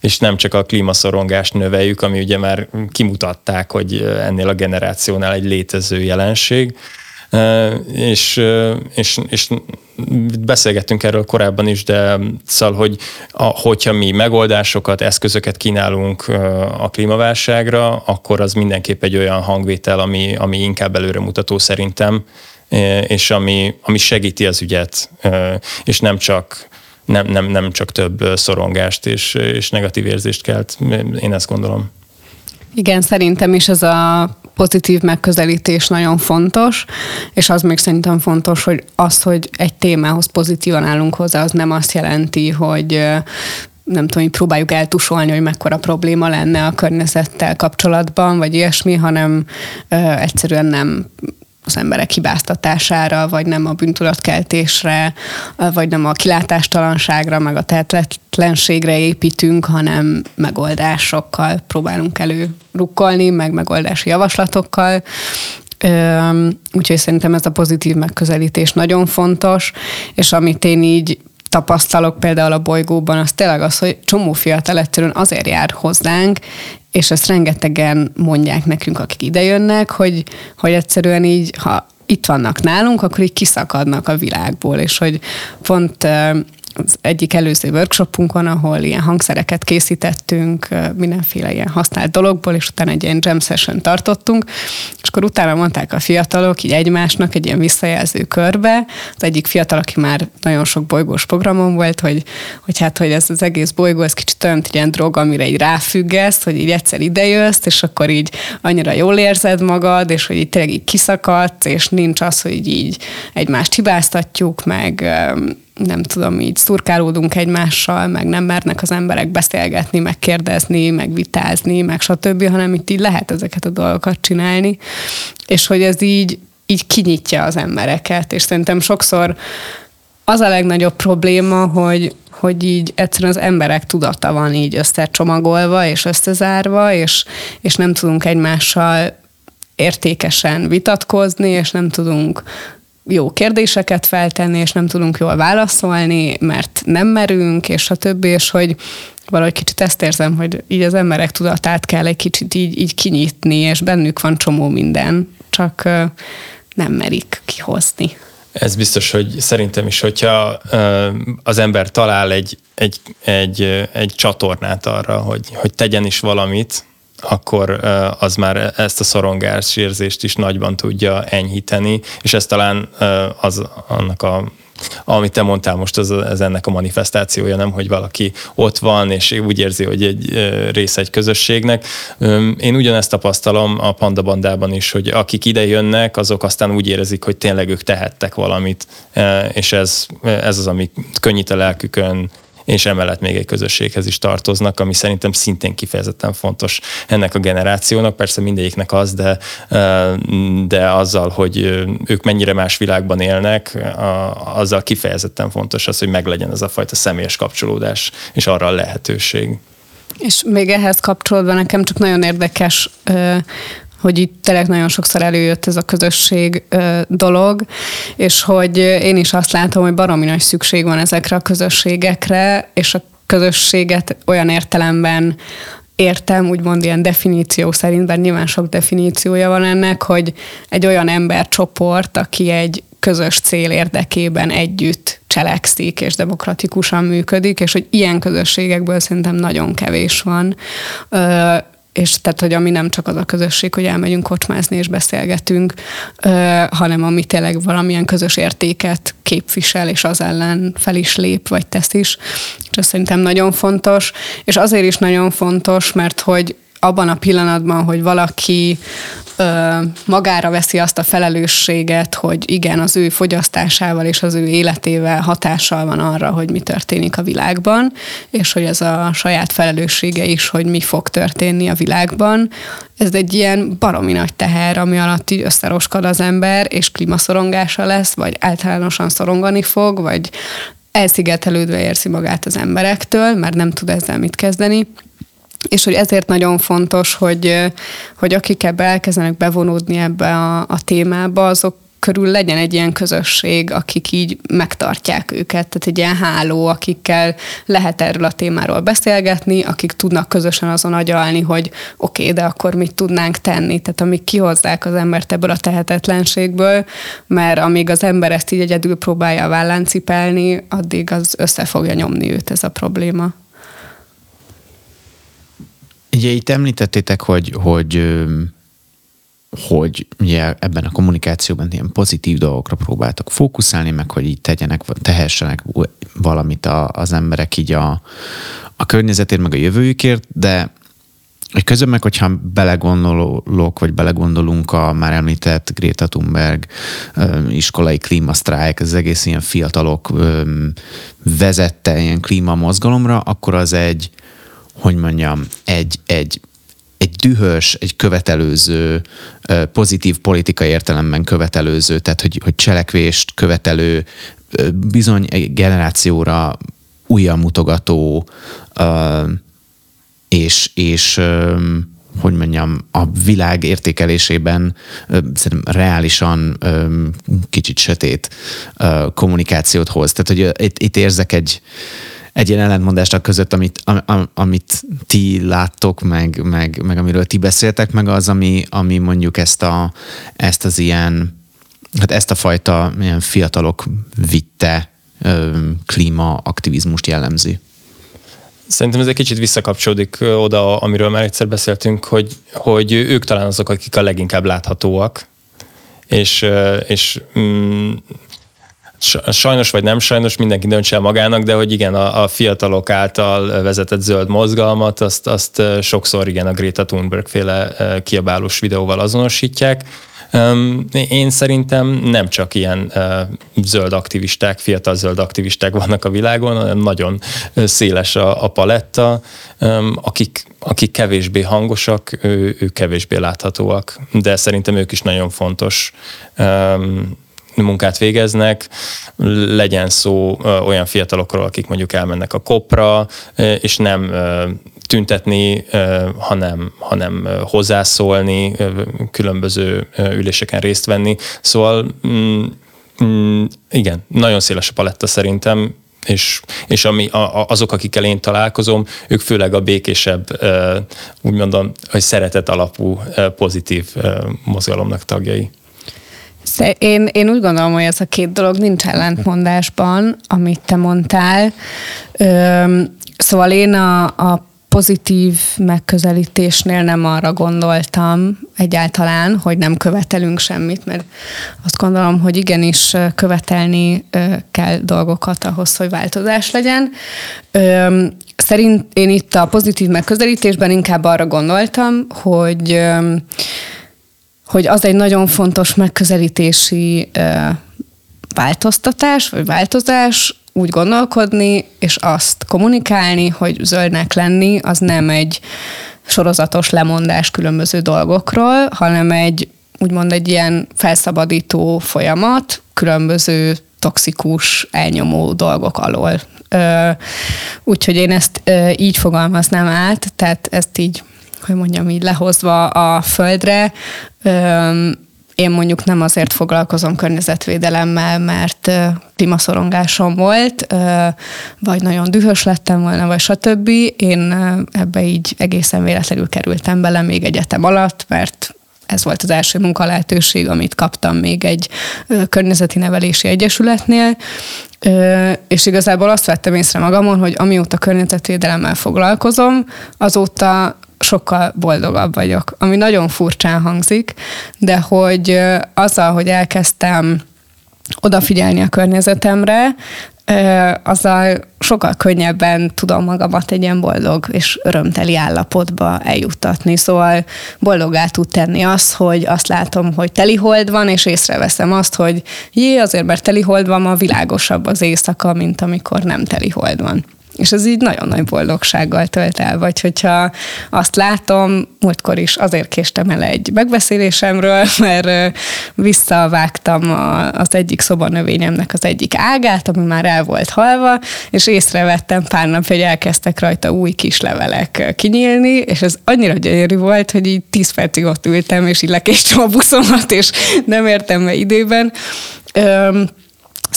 és nem csak a klímaszorongást növeljük, ami ugye már kimutatták, hogy ennél a generációnál egy létező jelenség, és, és, és beszélgettünk erről korábban is, de szóval, hogy a, hogyha mi megoldásokat, eszközöket kínálunk a klímaválságra, akkor az mindenképp egy olyan hangvétel, ami, ami inkább előremutató szerintem, és ami, ami segíti az ügyet, és nem csak nem, nem, nem csak több szorongást és, és negatív érzést kelt. Én ezt gondolom. Igen, szerintem is ez a pozitív megközelítés nagyon fontos, és az még szerintem fontos, hogy az, hogy egy témához pozitívan állunk hozzá, az nem azt jelenti, hogy nem tudom, hogy próbáljuk eltusolni, hogy mekkora probléma lenne a környezettel kapcsolatban, vagy ilyesmi, hanem ö, egyszerűen nem az emberek hibáztatására, vagy nem a bűntudatkeltésre, vagy nem a kilátástalanságra, meg a tehetetlenségre építünk, hanem megoldásokkal próbálunk előrukkolni, meg megoldási javaslatokkal. Úgyhogy szerintem ez a pozitív megközelítés nagyon fontos, és amit én így tapasztalok például a bolygóban, az tényleg az, hogy csomó fiatal egyszerűen azért jár hozzánk, és ezt rengetegen mondják nekünk, akik idejönnek, hogy, hogy egyszerűen így, ha itt vannak nálunk, akkor így kiszakadnak a világból, és hogy pont az egyik előző workshopunkon, ahol ilyen hangszereket készítettünk, mindenféle ilyen használt dologból, és utána egy ilyen jam session tartottunk, és akkor utána mondták a fiatalok így egymásnak egy ilyen visszajelző körbe, az egyik fiatal, aki már nagyon sok bolygós programon volt, hogy, hogy hát, hogy ez az egész bolygó, ez kicsit olyan ilyen drog, amire így ráfüggesz, hogy így egyszer idejössz, és akkor így annyira jól érzed magad, és hogy így tényleg így kiszakadsz, és nincs az, hogy így egymást hibáztatjuk, meg nem tudom, így szurkálódunk egymással, meg nem mernek az emberek beszélgetni, meg kérdezni, meg vitázni, meg stb., hanem itt így lehet ezeket a dolgokat csinálni, és hogy ez így, így kinyitja az embereket, és szerintem sokszor az a legnagyobb probléma, hogy, hogy így egyszerűen az emberek tudata van így összecsomagolva és összezárva, és, és nem tudunk egymással értékesen vitatkozni, és nem tudunk jó kérdéseket feltenni, és nem tudunk jól válaszolni, mert nem merünk, és a többi, és hogy valahogy kicsit ezt érzem, hogy így az emberek tudatát kell egy kicsit így, így kinyitni, és bennük van csomó minden, csak nem merik kihozni. Ez biztos, hogy szerintem is, hogyha az ember talál egy, egy, egy, egy csatornát arra, hogy, hogy tegyen is valamit, akkor az már ezt a szorongás érzést is nagyban tudja enyhíteni, és ez talán az annak a amit te mondtál most, az, az ennek a manifestációja, nem, hogy valaki ott van, és úgy érzi, hogy egy része egy közösségnek. Én ugyanezt tapasztalom a Panda Bandában is, hogy akik ide jönnek, azok aztán úgy érezik, hogy tényleg ők tehettek valamit, és ez, ez az, ami könnyít a lelkükön, és emellett még egy közösséghez is tartoznak, ami szerintem szintén kifejezetten fontos ennek a generációnak, persze mindegyiknek az, de, de azzal, hogy ők mennyire más világban élnek, azzal kifejezetten fontos az, hogy meglegyen ez a fajta személyes kapcsolódás, és arra a lehetőség. És még ehhez kapcsolódva nekem csak nagyon érdekes hogy itt tényleg nagyon sokszor előjött ez a közösség dolog, és hogy én is azt látom, hogy baromi nagy szükség van ezekre a közösségekre, és a közösséget olyan értelemben értem, úgymond ilyen definíció szerint, bár nyilván sok definíciója van ennek, hogy egy olyan embercsoport, aki egy közös cél érdekében együtt cselekszik és demokratikusan működik, és hogy ilyen közösségekből szerintem nagyon kevés van és tehát, hogy ami nem csak az a közösség, hogy elmegyünk kocsmázni és beszélgetünk, hanem ami tényleg valamilyen közös értéket képvisel, és az ellen fel is lép, vagy tesz is. És ez szerintem nagyon fontos, és azért is nagyon fontos, mert hogy abban a pillanatban, hogy valaki ö, magára veszi azt a felelősséget, hogy igen, az ő fogyasztásával és az ő életével hatással van arra, hogy mi történik a világban, és hogy ez a saját felelőssége is, hogy mi fog történni a világban. Ez egy ilyen baromi nagy teher, ami alatt így összeroskad az ember, és klímaszorongása lesz, vagy általánosan szorongani fog, vagy elszigetelődve érzi magát az emberektől, mert nem tud ezzel mit kezdeni és hogy ezért nagyon fontos, hogy, hogy akik ebbe elkezdenek bevonódni ebbe a, a témába, azok körül legyen egy ilyen közösség, akik így megtartják őket, tehát egy ilyen háló, akikkel lehet erről a témáról beszélgetni, akik tudnak közösen azon agyalni, hogy oké, okay, de akkor mit tudnánk tenni, tehát amik kihozzák az embert ebből a tehetetlenségből, mert amíg az ember ezt így egyedül próbálja a vállán cipelni, addig az össze fogja nyomni őt ez a probléma. Ugye itt említettétek, hogy, hogy hogy ugye ebben a kommunikációban ilyen pozitív dolgokra próbáltak fókuszálni, meg hogy így tegyenek, tehessenek valamit a, az emberek így a, a környezetért, meg a jövőjükért, de hogy közben meg, hogyha belegondolok, vagy belegondolunk a már említett Greta Thunberg iskolai klímasztrájk, az egész ilyen fiatalok vezette ilyen klímamozgalomra, akkor az egy, hogy mondjam, egy, egy egy dühös, egy követelőző, pozitív politikai értelemben követelőző, tehát hogy, hogy cselekvést követelő, bizony egy generációra újra mutogató, és, és hogy mondjam, a világ értékelésében szerintem reálisan kicsit sötét kommunikációt hoz. Tehát, hogy itt, itt érzek egy, egy ilyen ellentmondást között, amit, am, amit ti láttok, meg, meg, meg amiről ti beszéltek, meg az, ami, ami mondjuk ezt, a, ezt az ilyen, hát ezt a fajta ilyen fiatalok vitte klímaaktivizmust jellemzi. Szerintem ez egy kicsit visszakapcsolódik oda, amiről már egyszer beszéltünk, hogy, hogy ők talán azok, akik a leginkább láthatóak, és, és mm, sajnos vagy nem sajnos, mindenki döntse el magának, de hogy igen, a, a fiatalok által vezetett zöld mozgalmat, azt, azt sokszor igen a Greta Thunberg féle kiabálós videóval azonosítják. Én szerintem nem csak ilyen zöld aktivisták, fiatal zöld aktivisták vannak a világon, hanem nagyon széles a, a paletta. Akik, akik kevésbé hangosak, ők kevésbé láthatóak, de szerintem ők is nagyon fontos munkát végeznek, legyen szó olyan fiatalokról, akik mondjuk elmennek a kopra, és nem tüntetni, hanem, hanem hozzászólni, különböző üléseken részt venni. Szóval mm, mm, igen, nagyon széles a paletta szerintem, és, és ami, a, azok, akikkel én találkozom, ők főleg a békésebb, úgy mondom, hogy szeretet alapú, pozitív mozgalomnak tagjai. Én, én úgy gondolom, hogy ez a két dolog nincs ellentmondásban, amit te mondtál. Üm, szóval én a, a pozitív megközelítésnél nem arra gondoltam egyáltalán, hogy nem követelünk semmit, mert azt gondolom, hogy igenis követelni kell dolgokat ahhoz, hogy változás legyen. Szerint én itt a pozitív megközelítésben inkább arra gondoltam, hogy hogy az egy nagyon fontos megközelítési változtatás, vagy változás, úgy gondolkodni, és azt kommunikálni, hogy zöldnek lenni, az nem egy sorozatos lemondás különböző dolgokról, hanem egy úgymond egy ilyen felszabadító folyamat, különböző toxikus, elnyomó dolgok alól. Úgyhogy én ezt így fogalmaznám át, tehát ezt így hogy mondjam így lehozva a földre, én mondjuk nem azért foglalkozom környezetvédelemmel, mert klímaszorongásom volt, vagy nagyon dühös lettem volna, vagy stb. Én ebbe így egészen véletlenül kerültem bele még egyetem alatt, mert ez volt az első munkalehetőség, amit kaptam még egy környezeti nevelési egyesületnél, és igazából azt vettem észre magamon, hogy amióta környezetvédelemmel foglalkozom, azóta sokkal boldogabb vagyok, ami nagyon furcsán hangzik, de hogy azzal, hogy elkezdtem odafigyelni a környezetemre, azzal sokkal könnyebben tudom magamat egy ilyen boldog és örömteli állapotba eljuttatni. Szóval boldogá tud tenni az, hogy azt látom, hogy telihold van, és észreveszem azt, hogy jé, azért mert telihold van, ma világosabb az éjszaka, mint amikor nem telihold van. És ez így nagyon nagy boldogsággal tölt el. Vagy hogyha azt látom, múltkor is azért késtem el egy megbeszélésemről, mert visszavágtam az egyik szobanövényemnek az egyik ágát, ami már el volt halva, és észrevettem pár nap, hogy elkezdtek rajta új kis levelek kinyílni, és ez annyira gyönyörű volt, hogy így tíz percig ott ültem, és így lekéstem a buszomat, és nem értem be időben.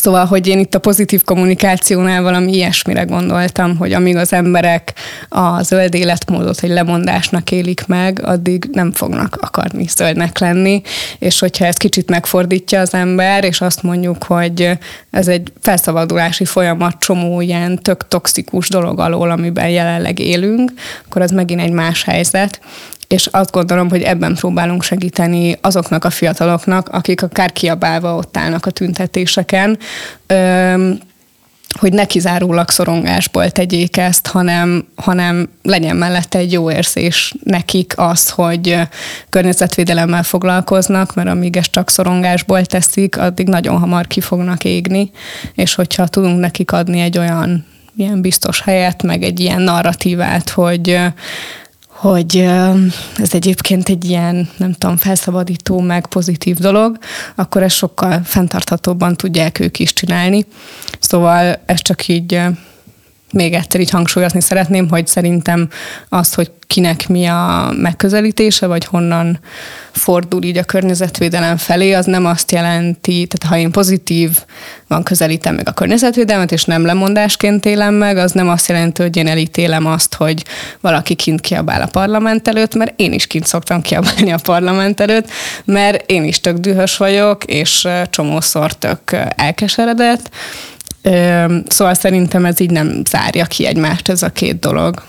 Szóval, hogy én itt a pozitív kommunikációnál valami ilyesmire gondoltam, hogy amíg az emberek a zöld életmódot egy lemondásnak élik meg, addig nem fognak akarni zöldnek lenni, és hogyha ez kicsit megfordítja az ember, és azt mondjuk, hogy ez egy felszabadulási folyamat csomó ilyen tök toxikus dolog alól, amiben jelenleg élünk, akkor az megint egy más helyzet és azt gondolom, hogy ebben próbálunk segíteni azoknak a fiataloknak, akik akár kiabálva ott állnak a tüntetéseken, hogy ne kizárólag szorongásból tegyék ezt, hanem, hanem legyen mellette egy jó érzés nekik az, hogy környezetvédelemmel foglalkoznak, mert amíg ezt csak szorongásból teszik, addig nagyon hamar ki fognak égni, és hogyha tudunk nekik adni egy olyan ilyen biztos helyet, meg egy ilyen narratívát, hogy hogy ez egyébként egy ilyen, nem tudom, felszabadító, meg pozitív dolog, akkor ezt sokkal fenntarthatóbban tudják ők is csinálni. Szóval ez csak így még egyszer így hangsúlyozni szeretném, hogy szerintem az, hogy kinek mi a megközelítése, vagy honnan fordul így a környezetvédelem felé, az nem azt jelenti, tehát ha én pozitív van közelítem meg a környezetvédelmet, és nem lemondásként élem meg, az nem azt jelenti, hogy én elítélem azt, hogy valaki kint kiabál a parlament előtt, mert én is kint szoktam kiabálni a parlament előtt, mert én is tök dühös vagyok, és csomószor tök elkeseredett, Szóval szerintem ez így nem zárja ki egymást ez a két dolog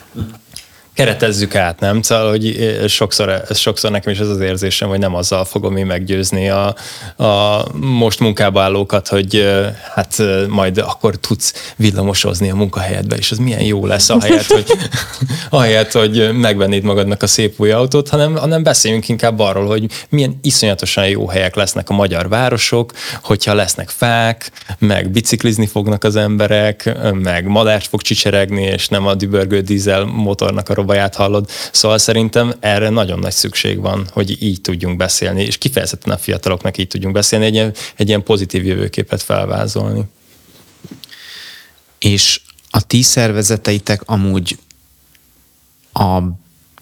keretezzük át, nem? Szóval, hogy sokszor, sokszor nekem is ez az érzésem, hogy nem azzal fogom én meggyőzni a, a most munkába állókat, hogy hát majd akkor tudsz villamosozni a munkahelyedbe, és az milyen jó lesz a helyet, hogy, ahelyett, hogy megvennéd magadnak a szép új autót, hanem, hanem beszéljünk inkább arról, hogy milyen iszonyatosan jó helyek lesznek a magyar városok, hogyha lesznek fák, meg biciklizni fognak az emberek, meg madást fog csicseregni, és nem a dübörgő dízel motornak a próbáját hallod. Szóval szerintem erre nagyon nagy szükség van, hogy így tudjunk beszélni, és kifejezetten a fiataloknak így tudjunk beszélni, egy ilyen, egy ilyen pozitív jövőképet felvázolni. És a ti szervezeteitek amúgy a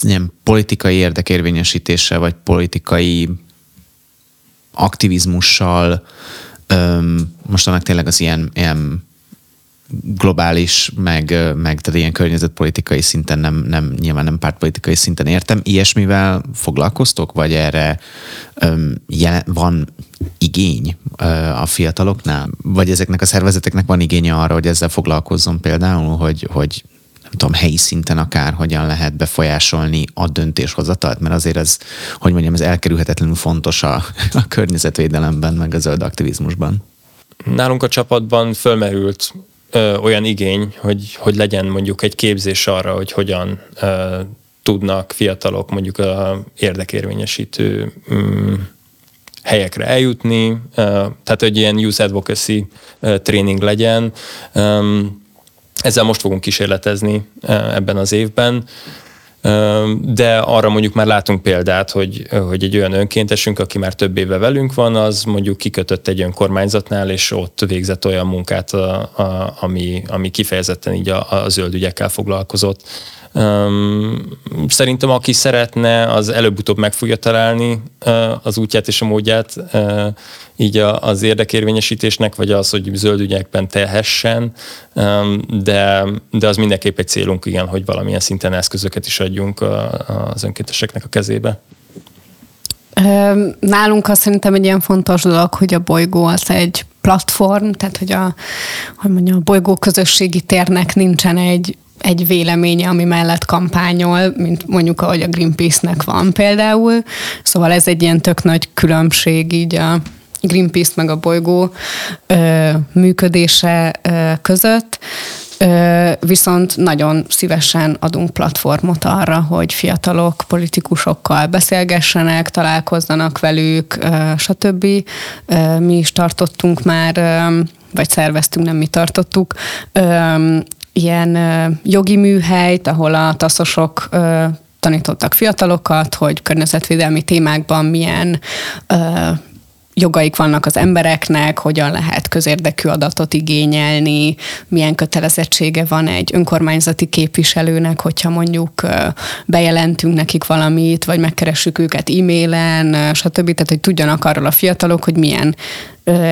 ilyen politikai érdekérvényesítéssel, vagy politikai aktivizmussal, öm, mostanak tényleg az ilyen, ilyen globális, meg, meg tehát ilyen környezetpolitikai szinten, nem, nem, nyilván nem pártpolitikai szinten értem. Ilyesmivel foglalkoztok, vagy erre öm, jelen, van igény ö, a fiataloknál? Vagy ezeknek a szervezeteknek van igénye arra, hogy ezzel foglalkozzon például, hogy, hogy nem tudom, helyi szinten akár hogyan lehet befolyásolni a döntéshozatalt, mert azért ez, hogy mondjam, ez elkerülhetetlenül fontos a, a környezetvédelemben, meg a zöld aktivizmusban. Nálunk a csapatban fölmerült ö, olyan igény, hogy, hogy legyen mondjuk egy képzés arra, hogy hogyan ö, tudnak fiatalok mondjuk a érdekérvényesítő mm, helyekre eljutni, ö, tehát hogy ilyen youth advocacy ö, tréning legyen. Ö, ezzel most fogunk kísérletezni ebben az évben de arra mondjuk már látunk példát, hogy, hogy egy olyan önkéntesünk, aki már több éve velünk van, az mondjuk kikötött egy önkormányzatnál, és ott végzett olyan munkát, a, a, ami, ami kifejezetten így a, a zöld ügyekkel foglalkozott. Szerintem aki szeretne, az előbb-utóbb meg fogja találni az útját és a módját így az érdekérvényesítésnek, vagy az, hogy zöld ügyekben tehessen, de, de az mindenképp egy célunk, igen, hogy valamilyen szinten eszközöket is adjunk az önkénteseknek a kezébe. Nálunk azt szerintem egy ilyen fontos dolog, hogy a bolygó az egy platform, tehát hogy a, hogy mondjam, a bolygó közösségi térnek nincsen egy egy véleménye, ami mellett kampányol, mint mondjuk ahogy a Greenpeace-nek van például. Szóval ez egy ilyen tök nagy különbség így a Greenpeace meg a bolygó ö, működése ö, között. Viszont nagyon szívesen adunk platformot arra, hogy fiatalok politikusokkal beszélgessenek, találkozzanak velük, ö, stb. Ö, mi is tartottunk már, vagy szerveztünk, nem mi tartottuk, ilyen jogi műhelyt, ahol a taszosok tanítottak fiatalokat, hogy környezetvédelmi témákban milyen jogaik vannak az embereknek, hogyan lehet közérdekű adatot igényelni, milyen kötelezettsége van egy önkormányzati képviselőnek, hogyha mondjuk bejelentünk nekik valamit, vagy megkeressük őket e-mailen, stb. Tehát, hogy tudjanak arról a fiatalok, hogy milyen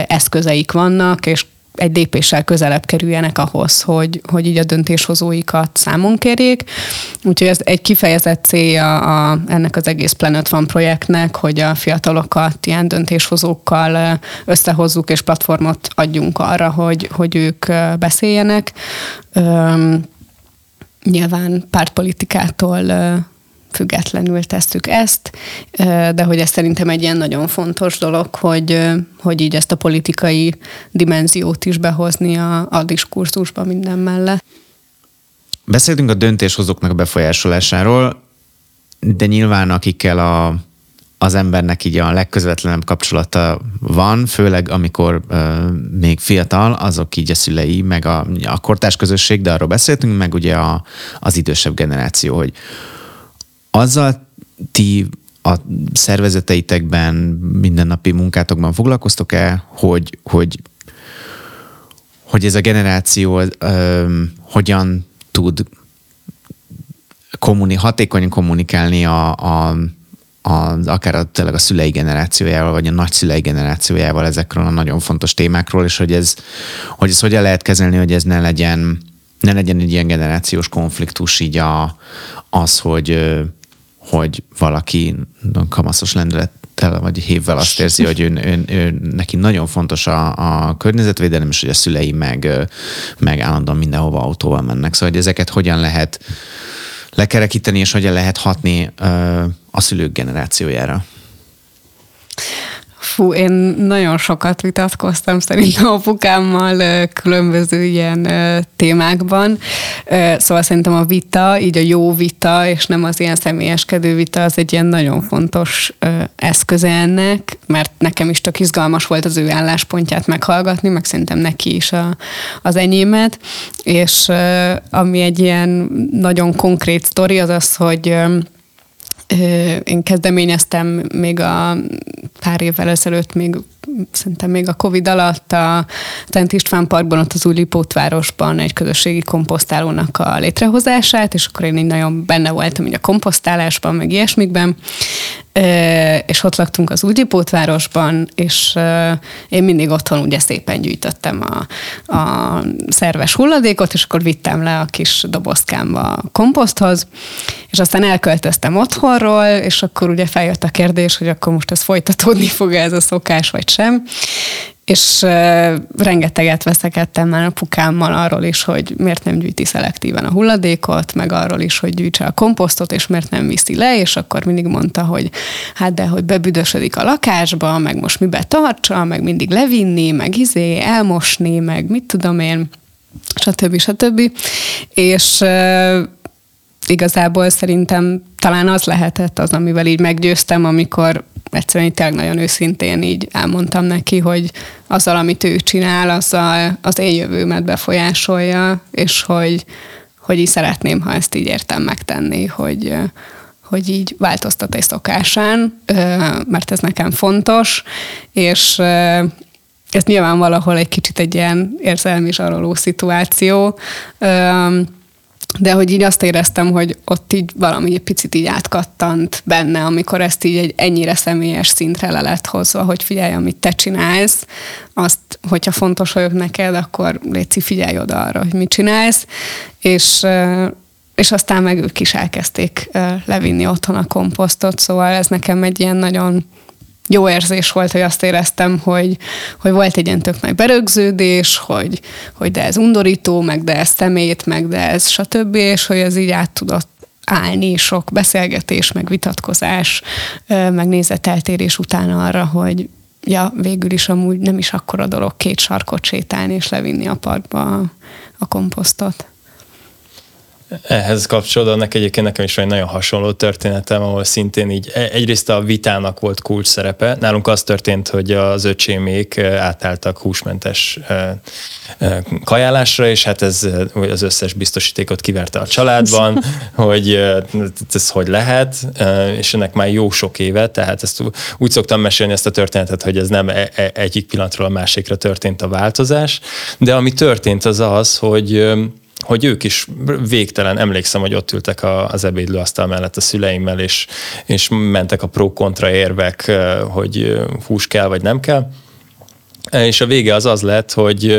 eszközeik vannak, és egy lépéssel közelebb kerüljenek ahhoz, hogy, hogy így a döntéshozóikat számon kérjék. Úgyhogy ez egy kifejezett célja a, ennek az egész Planet Van projektnek, hogy a fiatalokat ilyen döntéshozókkal összehozzuk, és platformot adjunk arra, hogy, hogy ők beszéljenek. Üm, nyilván pártpolitikától függetlenül tesszük ezt, de hogy ez szerintem egy ilyen nagyon fontos dolog, hogy, hogy így ezt a politikai dimenziót is behozni a, a diskurzusba minden mellett. Beszéltünk a döntéshozóknak a befolyásolásáról, de nyilván akikkel a, az embernek így a legközvetlenebb kapcsolata van, főleg amikor uh, még fiatal, azok így a szülei, meg a, a kortás közösség, de arról beszéltünk, meg ugye a, az idősebb generáció, hogy azzal ti a szervezeteitekben, mindennapi munkátokban foglalkoztok-e, hogy, hogy, hogy ez a generáció ö, hogyan tud kommuni, hatékonyan kommunikálni a, a, a, akár a, tényleg a szülei generációjával, vagy a nagyszülei generációjával ezekről a nagyon fontos témákról, és hogy ez, hogy ez hogyan lehet kezelni, hogy ez ne legyen, ne legyen egy ilyen generációs konfliktus, így a, az, hogy hogy valaki kamaszos lendülettel vagy hévvel azt érzi, hogy ő, ő, ő, neki nagyon fontos a, a környezetvédelem, és hogy a szülei meg, meg állandóan mindenhova autóval mennek. Szóval, hogy ezeket hogyan lehet lekerekíteni, és hogyan lehet hatni a szülők generációjára. Fú, én nagyon sokat vitatkoztam szerintem apukámmal különböző ilyen témákban. Szóval szerintem a vita, így a jó vita, és nem az ilyen személyeskedő vita, az egy ilyen nagyon fontos eszköze ennek, mert nekem is tök izgalmas volt az ő álláspontját meghallgatni, meg szerintem neki is a, az enyémet. És ami egy ilyen nagyon konkrét sztori, az az, hogy én kezdeményeztem még a pár évvel ezelőtt, még szerintem még a Covid alatt a Szent István Parkban, ott az új Lipótvárosban egy közösségi komposztálónak a létrehozását, és akkor én így nagyon benne voltam így a komposztálásban, meg ilyesmikben, és ott laktunk az Úgyipótvárosban, és én mindig otthon ugye szépen gyűjtöttem a, a szerves hulladékot, és akkor vittem le a kis dobozkámba a komposzthoz, és aztán elköltöztem otthonról, és akkor ugye feljött a kérdés, hogy akkor most ez folytatódni fog ez a szokás, vagy sem és rengeteget veszekedtem már a pukámmal arról is, hogy miért nem gyűjti szelektíven a hulladékot, meg arról is, hogy gyűjtse a komposztot, és miért nem viszi le, és akkor mindig mondta, hogy hát de, hogy bebüdösödik a lakásba, meg most mibe tartsa, meg mindig levinni, meg izé, elmosni, meg mit tudom én, stb. stb. És igazából szerintem talán az lehetett az, amivel így meggyőztem, amikor egyszerűen tényleg nagyon őszintén így elmondtam neki, hogy azzal, amit ő csinál, azzal az én jövőmet befolyásolja, és hogy, hogy így szeretném, ha ezt így értem megtenni, hogy, hogy így változtat egy szokásán, mert ez nekem fontos, és ez nyilván valahol egy kicsit egy ilyen érzelmi zsaroló szituáció, de hogy így azt éreztem, hogy ott így valami egy picit így átkattant benne, amikor ezt így egy ennyire személyes szintre le lett hozva, hogy figyelj, amit te csinálsz, azt, hogyha fontos vagyok neked, akkor légy figyelj oda arra, hogy mit csinálsz, és és aztán meg ők is elkezdték levinni otthon a komposztot, szóval ez nekem egy ilyen nagyon jó érzés volt, hogy azt éreztem, hogy, hogy volt egy ilyen tök nagy berögződés, hogy, hogy de ez undorító, meg de ez szemét, meg de ez stb., és hogy ez így át tudott állni sok beszélgetés, meg vitatkozás, meg nézeteltérés utána arra, hogy ja, végül is amúgy nem is akkora dolog két sarkot sétálni és levinni a parkba a, komposztot. Ehhez kapcsolódnak egyébként nekem is egy nagyon hasonló történetem, ahol szintén így e- egyrészt a vitának volt kulcs szerepe. Nálunk az történt, hogy az öcsémék átálltak húsmentes kajálásra, és hát ez az összes biztosítékot kiverte a családban, hogy ez hogy lehet, és ennek már jó sok éve, tehát ezt úgy szoktam mesélni ezt a történetet, hogy ez nem e- e- egyik pillanatról a másikra történt a változás, de ami történt az az, hogy hogy ők is végtelen, emlékszem, hogy ott ültek az ebédlőasztal mellett a szüleimmel, és, és mentek a pro-kontra érvek, hogy hús kell vagy nem kell és a vége az az lett, hogy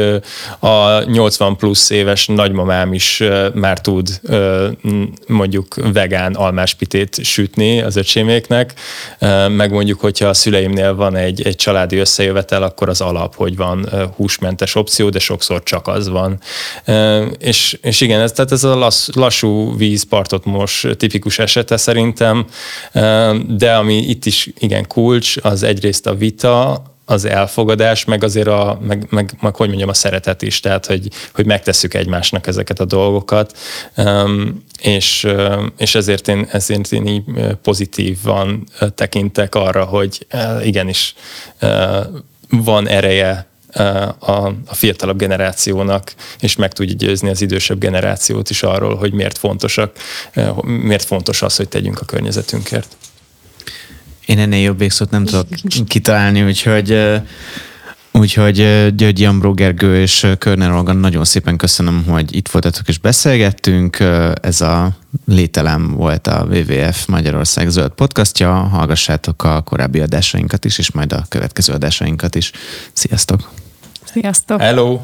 a 80 plusz éves nagymamám is már tud mondjuk vegán almáspitét sütni az öcséméknek, meg mondjuk, hogyha a szüleimnél van egy, egy családi összejövetel, akkor az alap, hogy van húsmentes opció, de sokszor csak az van. És, és igen, ez, tehát ez a lass, lassú vízpartot most tipikus esete szerintem, de ami itt is igen kulcs, az egyrészt a vita, az elfogadás, meg azért a, meg, meg, meg hogy mondjam, a szeretet is, tehát hogy, hogy megtesszük egymásnak ezeket a dolgokat, és, és ezért én, ezért én így pozitívan tekintek arra, hogy igenis van ereje a, a fiatalabb generációnak, és meg tudja győzni az idősebb generációt is arról, hogy miért fontosak, miért fontos az, hogy tegyünk a környezetünkért. Én ennél jobb végszót nem tudok kitalálni, úgyhogy Úgyhogy György Jambró Gergő és Körner Olga, nagyon szépen köszönöm, hogy itt voltatok és beszélgettünk. Ez a Lételem volt a WWF Magyarország zöld podcastja. Hallgassátok a korábbi adásainkat is, és majd a következő adásainkat is. Sziasztok! Sziasztok! Hello!